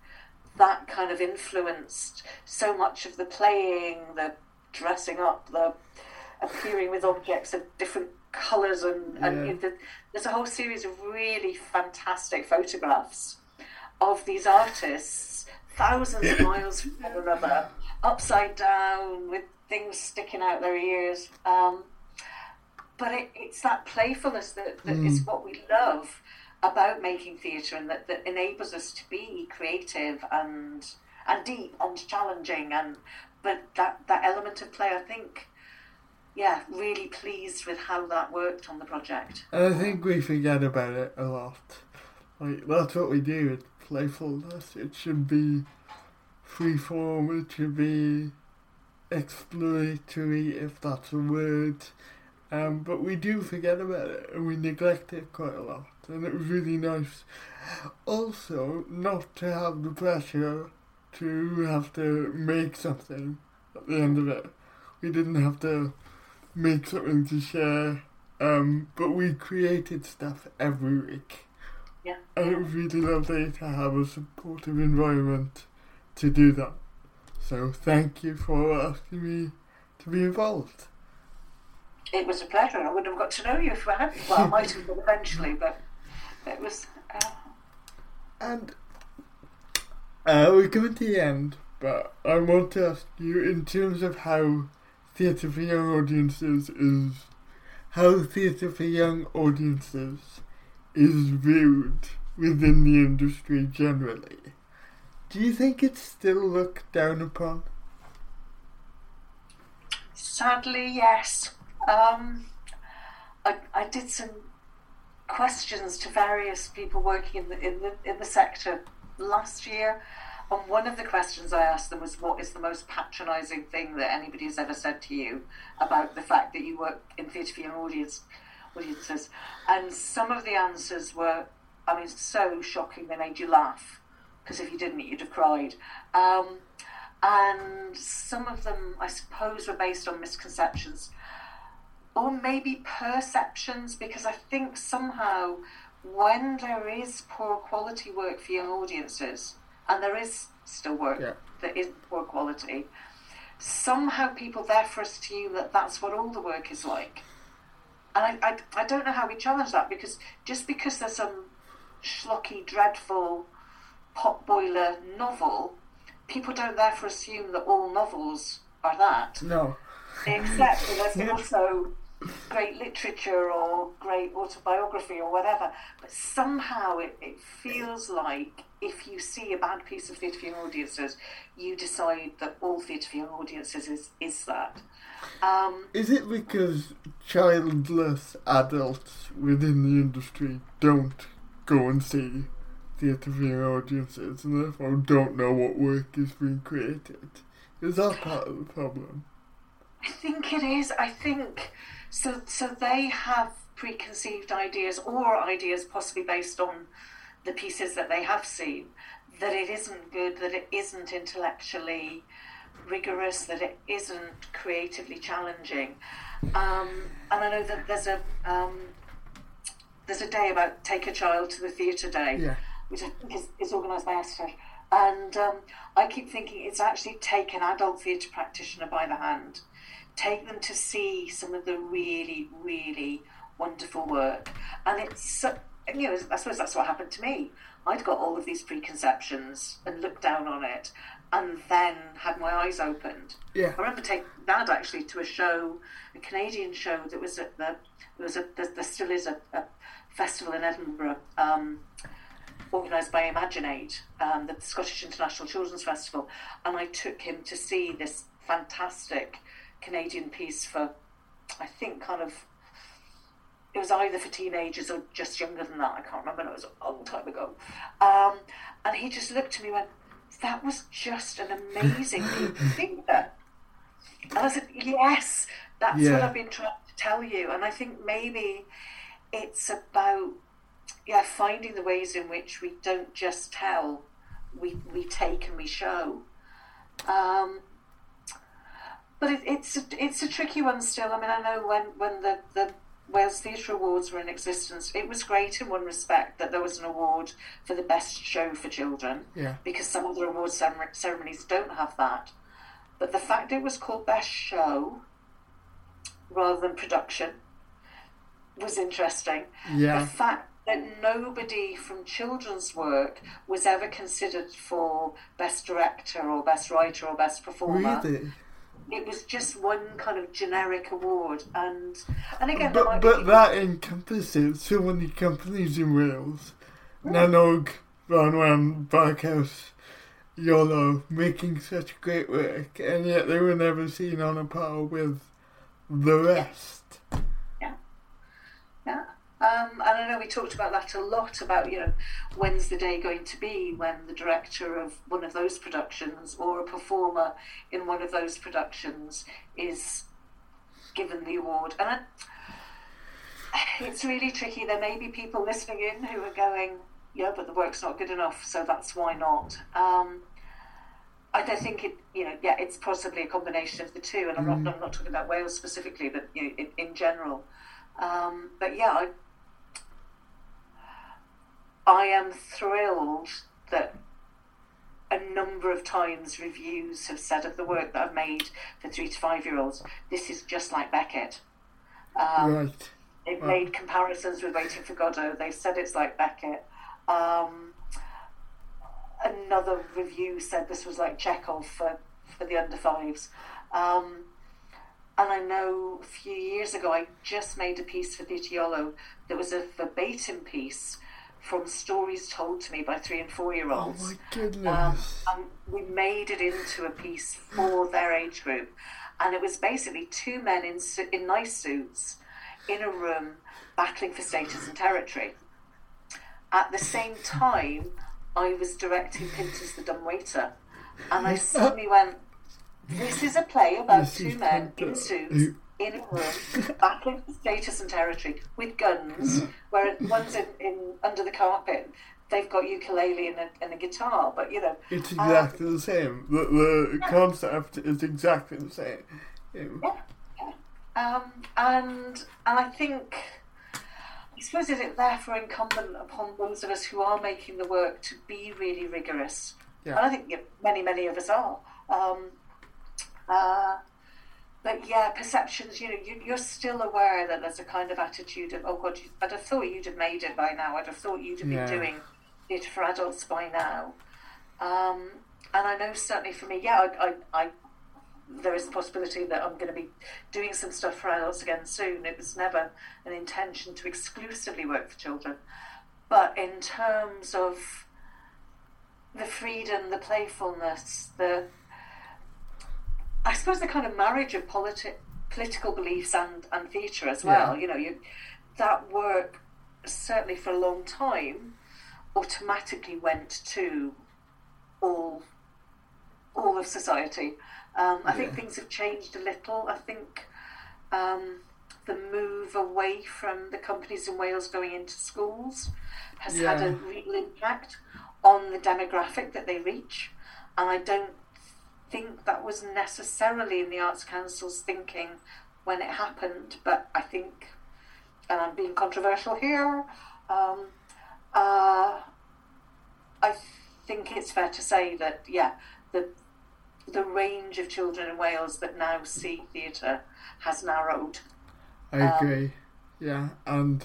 that kind of influenced so much of the playing, the dressing up, the appearing with objects of different colours and, and Yeah. the, there's a whole series of really fantastic photographs of these artists thousands of miles from one another upside down with things sticking out their ears um, but it, it's that playfulness that, that is what we love about making theatre and that, that enables us to be creative and and deep and challenging and but that that element of play I think yeah really pleased with how that worked on the project And I think we forget about it a lot. Like that's what we do. It's playfulness. It should be free form. It should be exploratory, if that's a word. Um, but we do forget about it and we neglect it quite a lot. And it was really nice. Also, not to have the pressure to have to make something at the end of it. We didn't have to make something to share um, but we created stuff every week. yeah And it was really lovely to have a supportive environment to do that. So thank you for asking me to be involved. it was a pleasure I wouldn't have got to know you if I hadn't well I might have eventually but it was uh, And uh, we're coming to the end, but I want to ask you in terms of how theatre for young audiences is how theatre for young audiences is viewed within the industry generally. Do you think it's still looked down upon? Sadly, yes. Um, I, I did some questions to various people working in the in the in the sector last year, and one of the questions I asked them was, "What is the most patronising thing that anybody has ever said to you about the fact that you work in theatre for young audience audiences?" And some of the answers were, I mean, so shocking they made you laugh because if you didn't, you'd have cried. Um, and some of them, I suppose, were based on misconceptions or maybe perceptions, because I think somehow when there is poor quality work for young audiences, and there is still work Yeah. that is poor quality, somehow people therefore assume that that's what all the work is like. And I, I, I don't know how we challenge that because just because there's some schlocky, dreadful potboiler novel, people don't therefore assume that all novels are that. No. Except that there's also great literature or great autobiography or whatever. But somehow it, it feels like if you see a bad piece of theatre for young audiences, you decide that all theatre for young audiences is, is that. Um, Is it because childless adults within the industry don't go and see theatre for young audiences and therefore don't know what work is being created? Is that part of the problem? I think it is. I think so. So they have preconceived ideas or ideas possibly based on the pieces that they have seen that it isn't good, that it isn't intellectually rigorous, that it isn't creatively challenging. Um, and I know that there's a um, there's a day about take a child to the theatre day Yeah. which I think is, is organised by ASSITEJ. And um, I keep thinking it's actually take an adult theatre practitioner by the hand, take them to see some of the really, really wonderful work. And it's, you know, I suppose that's what happened to me. I'd got all of these preconceptions and looked down on it and then had my eyes opened. Yeah. I remember taking Dad actually to a show, a Canadian show that was at the there was a there, there still is a, a festival in Edinburgh, um, organised by Imaginate, um, the Scottish International Children's Festival, and I took him to see this fantastic Canadian piece for, I think, kind of. It was either for teenagers or just younger than that. I can't remember. It was a long time ago. Um, and he just looked at me and went, that was just an amazing theatre. And I said, yes, that's what I've been trying to tell you. And I think maybe it's about yeah finding the ways in which we don't just tell, we we take and we show. Um, but it, it's a, it's a tricky one still. I mean, I know when when the the Wales Theatre Awards were in existence, it was great in one respect that there was an award for the best show for children Yeah. because some other award cere- ceremonies don't have that. But the fact it was called Best Show rather than production was interesting. Yeah. The fact that nobody from children's work was ever considered for best director or best writer or best performer. Really? It was just one kind of generic award, and and again, But, but that encompasses so many companies in Wales. Na nÓg, Branwan, Barkhouse, Iolo, making such great work, and yet they were never seen on a par with the rest. Um, and I know we talked about that a lot about, you know, when's the day going to be when the director of one of those productions or a performer in one of those productions is given the award. And I, it's really tricky. There may be people listening in who are going, yeah, but the work's not good enough, so that's why not. Um, I don't think it, you know, yeah, it's possibly a combination of the two, and I'm Mm. not, I'm not talking about Wales specifically, but you know, in, in general. Um, but yeah, I, I am thrilled that a number of times reviews have said of the work that I've made for three to five year olds, this is just like Beckett. Um, right. They've Wow. made comparisons with Waiting for Godot. They've said it's like Beckett. Um, another review said this was like Chekhov for, for the under fives. Um, and I know a few years ago I just made a piece for Theatr Iolo that was a verbatim piece from stories told to me by three and four year Oh olds. my Um, goodness. and we made it into a piece for their age group, and it was basically two men in su- in nice suits in a room battling for status and territory. At the same time, I was directing Pinter's The Dumb Waiter, and I suddenly went, "This is a play about two men in suits." In a room, battling for status and territory with guns, where one's in, in under the carpet, they've got ukulele and a, and a guitar, but you know, It's um, exactly the same. The, the concept is exactly the same. Yeah. Um, and and I think I suppose is it therefore incumbent upon those of us who are making the work to be really rigorous. Yeah. And I think many many of us are. Um, uh, but yeah, perceptions. You know, you, you're still aware that there's a kind of attitude of, oh God, you, I'd have thought you'd have made it by now. I'd have thought you'd have Yeah. been doing it for adults by now. Um, and I know certainly for me, yeah, I, I, I there is the possibility that I'm going to be doing some stuff for adults again soon. It was never an intention to exclusively work for children. But in terms of the freedom, the playfulness, the I suppose the kind of marriage of politi- political beliefs and, and theatre as well. Yeah. You know, you that work certainly for a long time automatically went to all all of society. Um, I think things have changed a little. I think um, the move away from the companies in Wales going into schools has had a real impact on the demographic that they reach, and I don't think that was necessarily in the Arts Council's thinking when it happened. But I think, and I'm being controversial here, um, uh, I think it's fair to say that yeah, the the range of children in Wales that now see theatre has narrowed. I Um, agree. Yeah, and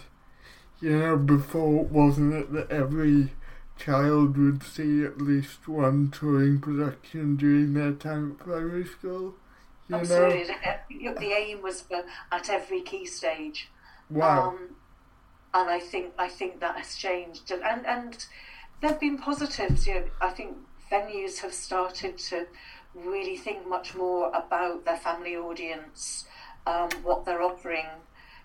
you know, before wasn't it that every child would see at least one touring production during their time at primary school? You Absolutely, know, the aim was for at every key stage. wow. Um, and I think I think that has changed, and and, and there have been positives. You know, I think venues have started to really think much more about their family audience, um, what they're offering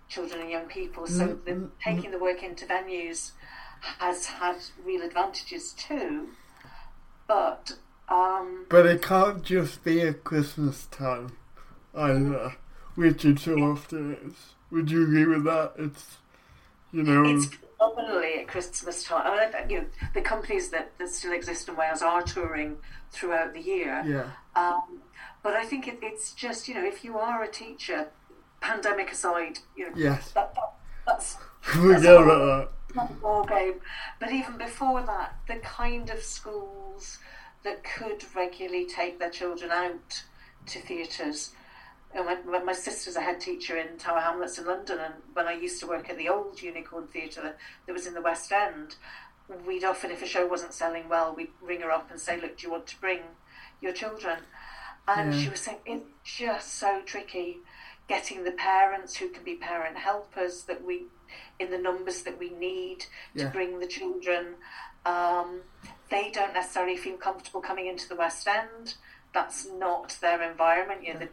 children and young people. So Mm, the, mm, mm. taking the work into venues has had real advantages too. But um, but it can't just be at Christmas time either, which it so often is. Would you agree with that? It's, you know, It's predominantly at Christmas time. I mean, you know, the companies that, that still exist in Wales are touring throughout the year. yeah, Um, but I think it, it's just, you know, if you are a teacher, pandemic aside, you know, yes. that, that, that's Forget about not a ball game. But even before that, the kind of schools that could regularly take their children out to theatres my, my sister's a head teacher in Tower Hamlets in London, and when I used to work at the old Unicorn Theatre that, that was in the West End, we'd often, if a show wasn't selling well, we'd ring her up and say, "Look, do you want to bring your children?" And Yeah. she was saying, "It's just so tricky getting the parents who can be parent helpers that we, in the numbers that we need to Yeah. bring the children. Um, they don't necessarily feel comfortable coming into the West End. That's not their environment. You know, the,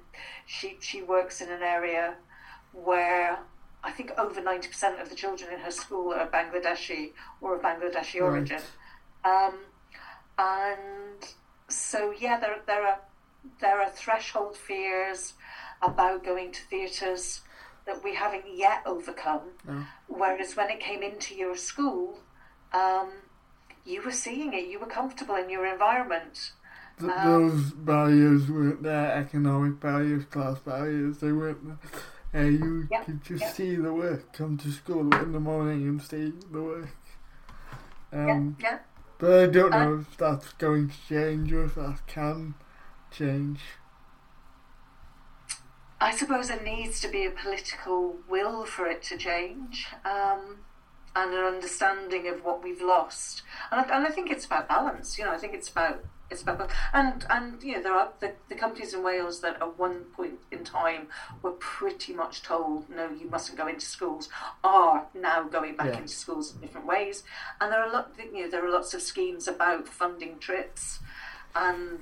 she she works in an area where I think over ninety percent of the children in her school are Bangladeshi or of Bangladeshi Right. origin. Um, and so yeah, there there are there are threshold fears about going to theatres that we haven't yet overcome. No. Whereas when it came into your school, um, you were seeing it, you were comfortable in your environment. Th- Um, those barriers weren't there, economic barriers, class barriers, they weren't there. Uh, you could just see the work, come to school in the morning and see the work. Um, yeah, yeah. But I don't Uh, know if that's going to change or if that can change. I suppose there needs to be a political will for it to change, um, and an understanding of what we've lost. And I, and I think it's about balance. You know, I think it's about it's about and and you know there are the, the companies in Wales that at one point in time were pretty much told no you mustn't go into schools are now going back Yeah. into schools in different ways and there are a lot you know there are lots of schemes about funding trips and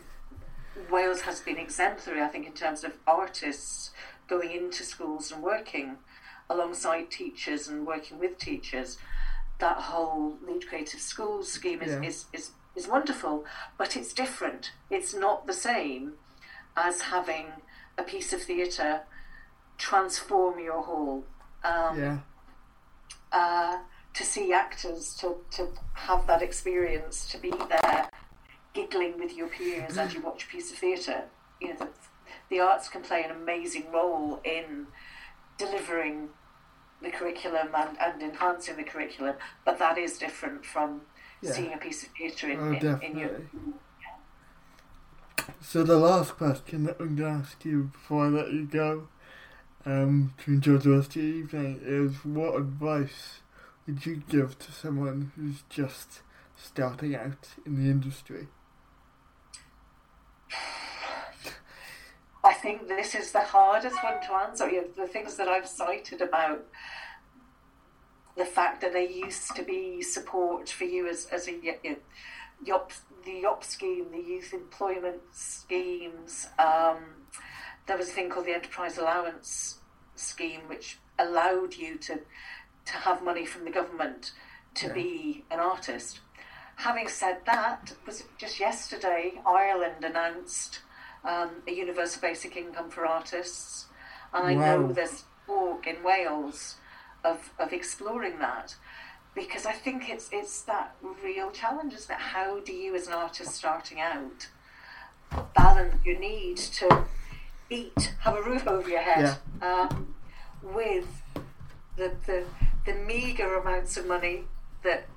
Wales has been exemplary, I think, in terms of artists going into schools and working alongside teachers and working with teachers. That whole Lead Creative Schools scheme is, Yeah. is, is, is wonderful, but it's different. It's not the same as having a piece of theatre transform your hall. Um, Yeah, uh, to see actors, to, to have that experience, to be there giggling with your peers as you watch a piece of theatre. You know, the, the arts can play an amazing role in delivering the curriculum and, and enhancing the curriculum, but that is different from Yeah. seeing a piece of theatre in, oh, in, in your. So the last question that I'm going to ask you before I let you go um, to enjoy the rest of your evening is what advice would you give to someone who's just starting out in the industry? I think this is the hardest one to answer. You know, the things that I've cited about the fact that there used to be support for you as, as a y- y- YOP, the YOP scheme, the youth employment schemes. Um, there was a thing called the Enterprise Allowance Scheme, which allowed you to to have money from the government to Yeah. be an artist. Having said that, was it just yesterday Ireland announced um, a universal basic income for artists, and I know there's talk in Wales of of exploring that because I think it's it's that real challenge, isn't it? How do you, as an artist starting out, balance your need to eat, have a roof over your head, um, with the, the the meager amounts of money that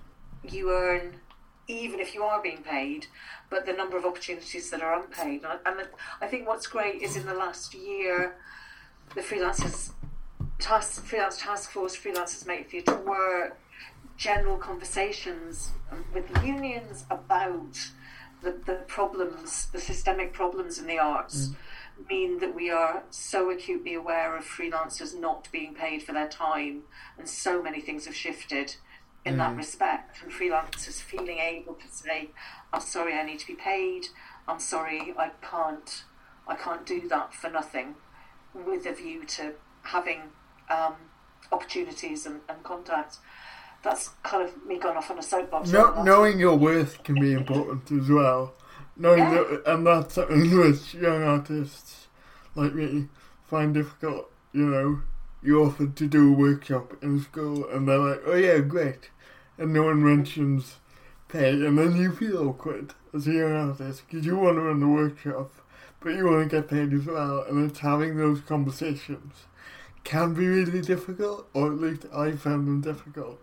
you earn, even if you are being paid, but the number of opportunities that are unpaid. And I, and I think what's great is in the last year, the freelancers task freelance task force, freelancers make theatre work, general conversations um, with unions about the, the problems, the systemic problems in the arts. Mm. Mean that we are so acutely aware of freelancers not being paid for their time, and so many things have shifted in that respect. And freelancers feeling able to say, "I'm sorry, I need to be paid. I'm sorry, I can't, I can't do that for nothing," with a view to having um, opportunities and, and contacts. That's kind of me gone off on a soapbox. No, knowing your worth can be important as well. Knowing Yeah. that, and that's something which young artists like me find difficult. You know, you're offered to do a workshop in school, and they're like, "Oh yeah, great," and no one mentions pay, and then you feel awkward as a young artist because you want to run the workshop, but you want to get paid as well, and it's having those conversations can be really difficult, or at least I found them difficult.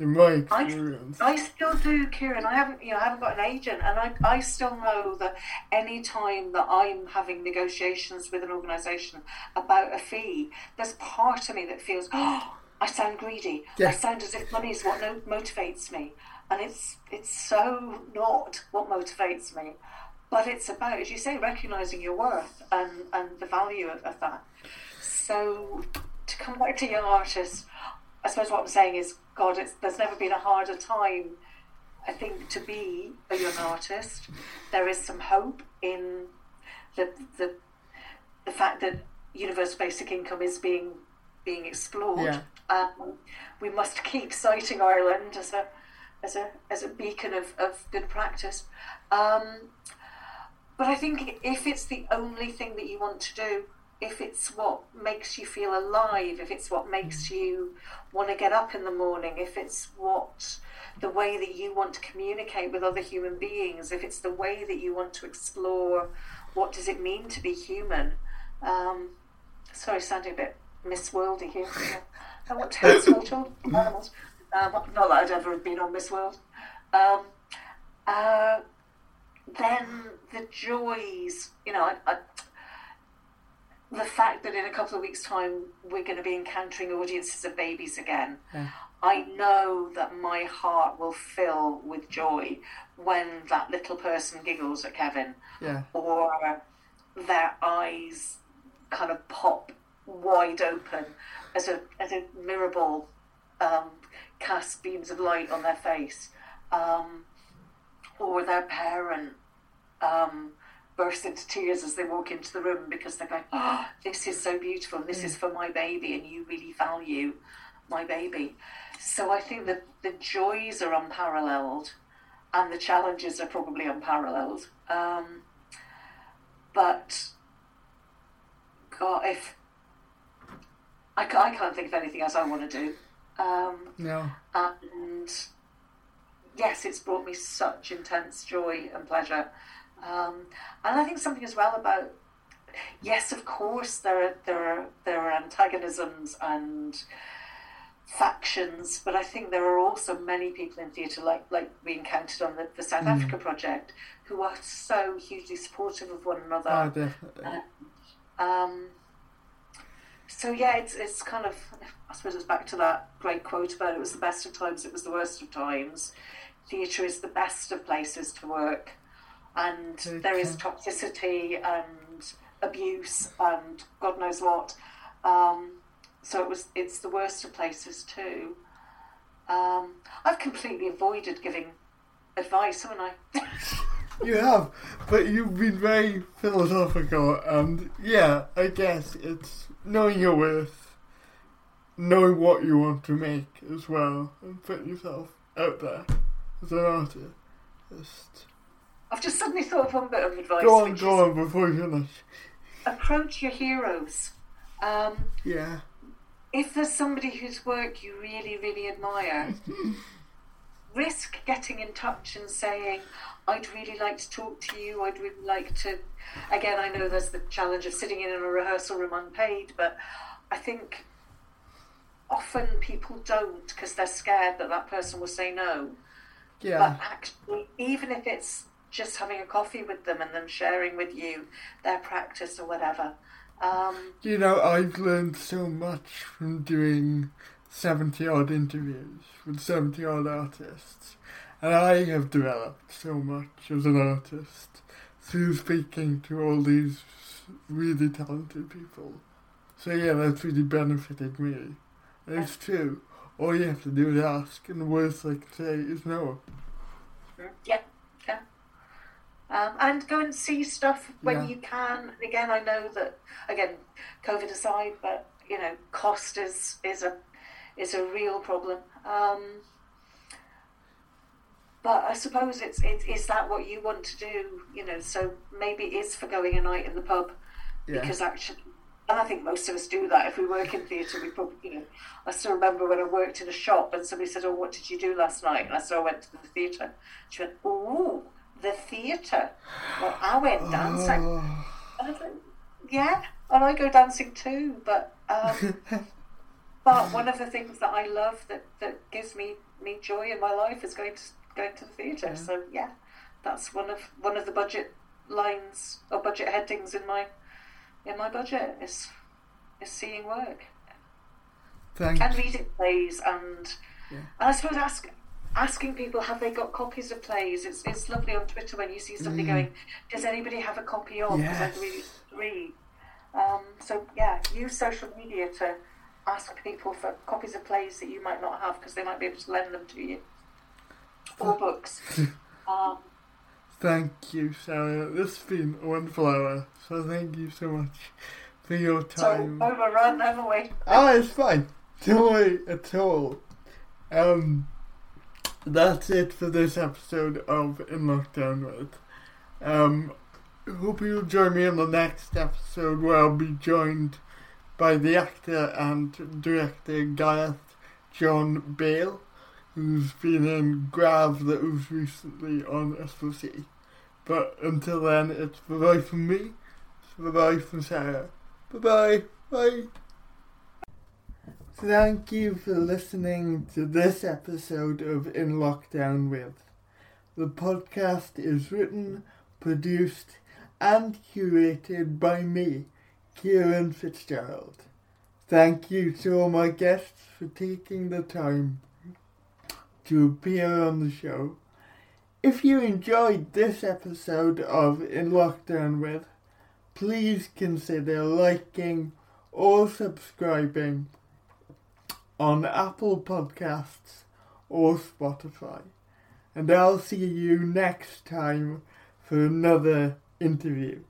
In my experience. I, I still do, Kieran. I haven't, you know, I haven't got an agent, and I, I still know that any time that I'm having negotiations with an organisation about a fee, there's part of me that feels, oh, I sound greedy. I sound as if money is what no, motivates me, and it's it's so not what motivates me. But it's about, as you say, recognising your worth and, and the value of, of that. So to come back to young artists, I suppose what I'm saying is, God, there's never been a harder time, I think, to be a young artist. There is some hope in the the the fact that universal basic income is being being explored. Yeah. Um, we must keep citing Ireland as a as a as a beacon of, of good practice. Um, but I think if it's the only thing that you want to do, if it's what makes you feel alive, if it's what makes you want to get up in the morning, if it's what the way that you want to communicate with other human beings, if it's the way that you want to explore what does it mean to be human. Um, sorry, sounding a bit Miss Worldy here. I want to help small children, animals. Um, not that I'd ever been on Miss World. Um, uh, then the joys, you know, I, I, the fact that in a couple of weeks' time we're going to be encountering audiences of babies again, yeah. I know that my heart will fill with joy when that little person giggles at Kevin, yeah. or their eyes kind of pop wide open as a as a mirrorball um, cast beams of light on their face, um, or their parent um, burst into tears as they walk into the room because they're going, "Oh, this is so beautiful. And this is for my baby, and you really value my baby." So I think that the joys are unparalleled, and the challenges are probably unparalleled. Um, but God, if I, I can't think of anything else I want to do. Um, no. And yes, it's brought me such intense joy and pleasure. Um, and I think something as well about yes, of course there are there are there are antagonisms and factions, but I think there are also many people in theatre, like like we encountered on the, the South mm. Africa project, who are so hugely supportive of one another. Oh, definitely. um, so yeah, it's it's kind of I suppose it's back to that great quote about it was the best of times, it was the worst of times. Theatre is the best of places to work and okay. there is toxicity and abuse and God knows what. Um, so it was. It's the worst of places too. Um, I've completely avoided giving advice, haven't I? you have, but you've been very philosophical, and yeah, I guess it's knowing your worth, knowing what you want to make as well, and put yourself out there as an artist. I've just suddenly thought of one bit of advice. Go on, go on before you finish. Approach your heroes. Um, yeah. If there's somebody whose work you really, really admire, risk getting in touch and saying, I'd really like to talk to you. I'd really like to. Again, I know there's the challenge of sitting in a rehearsal room unpaid, but I think often people don't because they're scared that that person will say no. Yeah. But actually, even if it's just having a coffee with them and them sharing with you their practice or whatever. Um, you know, I've learned so much from doing 70 odd interviews with 70 odd artists. And I have developed so much as an artist through speaking to all these really talented people. So yeah, that's really benefited me. And it's true. All you have to do is ask, and the worst I can say is no. Yeah, um, and go and see stuff when yeah. you can. Again, I know that again, COVID aside, but you know, cost is is a is a real problem. Um, but I suppose it's it, is that what you want to do? You know, so maybe it's for going a night in the pub yeah. because actually. And I think most of us do that. If we work in theatre, we probably, you know, I still remember when I worked in a shop and somebody said, "Oh, what did you do last night?" And I said, "I went to the theatre." She went, "Oh, the theatre. Well, I went dancing. Oh. And I yeah, and I go dancing too, but um, but one of the things that I love that, that gives me, me joy in my life is going to going to the theatre. Yeah. So yeah, that's one of one of the budget lines or budget headings in my in my budget is is seeing work Thank and reading plays and Yeah. and I suppose ask asking people have they got copies of plays. It's it's lovely on Twitter when you see somebody Mm. going, does anybody have a copy of? Because Yes. I'd really read. Um, so yeah, use social media to ask people for copies of plays that you might not have because they might be able to lend them to you or books. um, Thank you, Sarah. This has been a wonderful hour, so thank you so much for your time. so overrun, haven't we? Ah, it's fine. Don't worry at all. Um, that's it for this episode of In Lockdown with. Um, hope you'll join me in the next episode where I'll be joined by the actor and director Gareth John Bale, who's been in Grav that was recently on S4C. But until then, it's bye bye from me, bye bye from Sarah. Bye bye. Bye. Thank you for listening to this episode of In Lockdown with. The podcast is written, produced, and curated by me, Kieran Fitzgerald. Thank you to all my guests for taking the time to appear on the show. If you enjoyed this episode of In Lockdown with, please consider liking or subscribing on Apple Podcasts or Spotify. And I'll see you next time for another interview.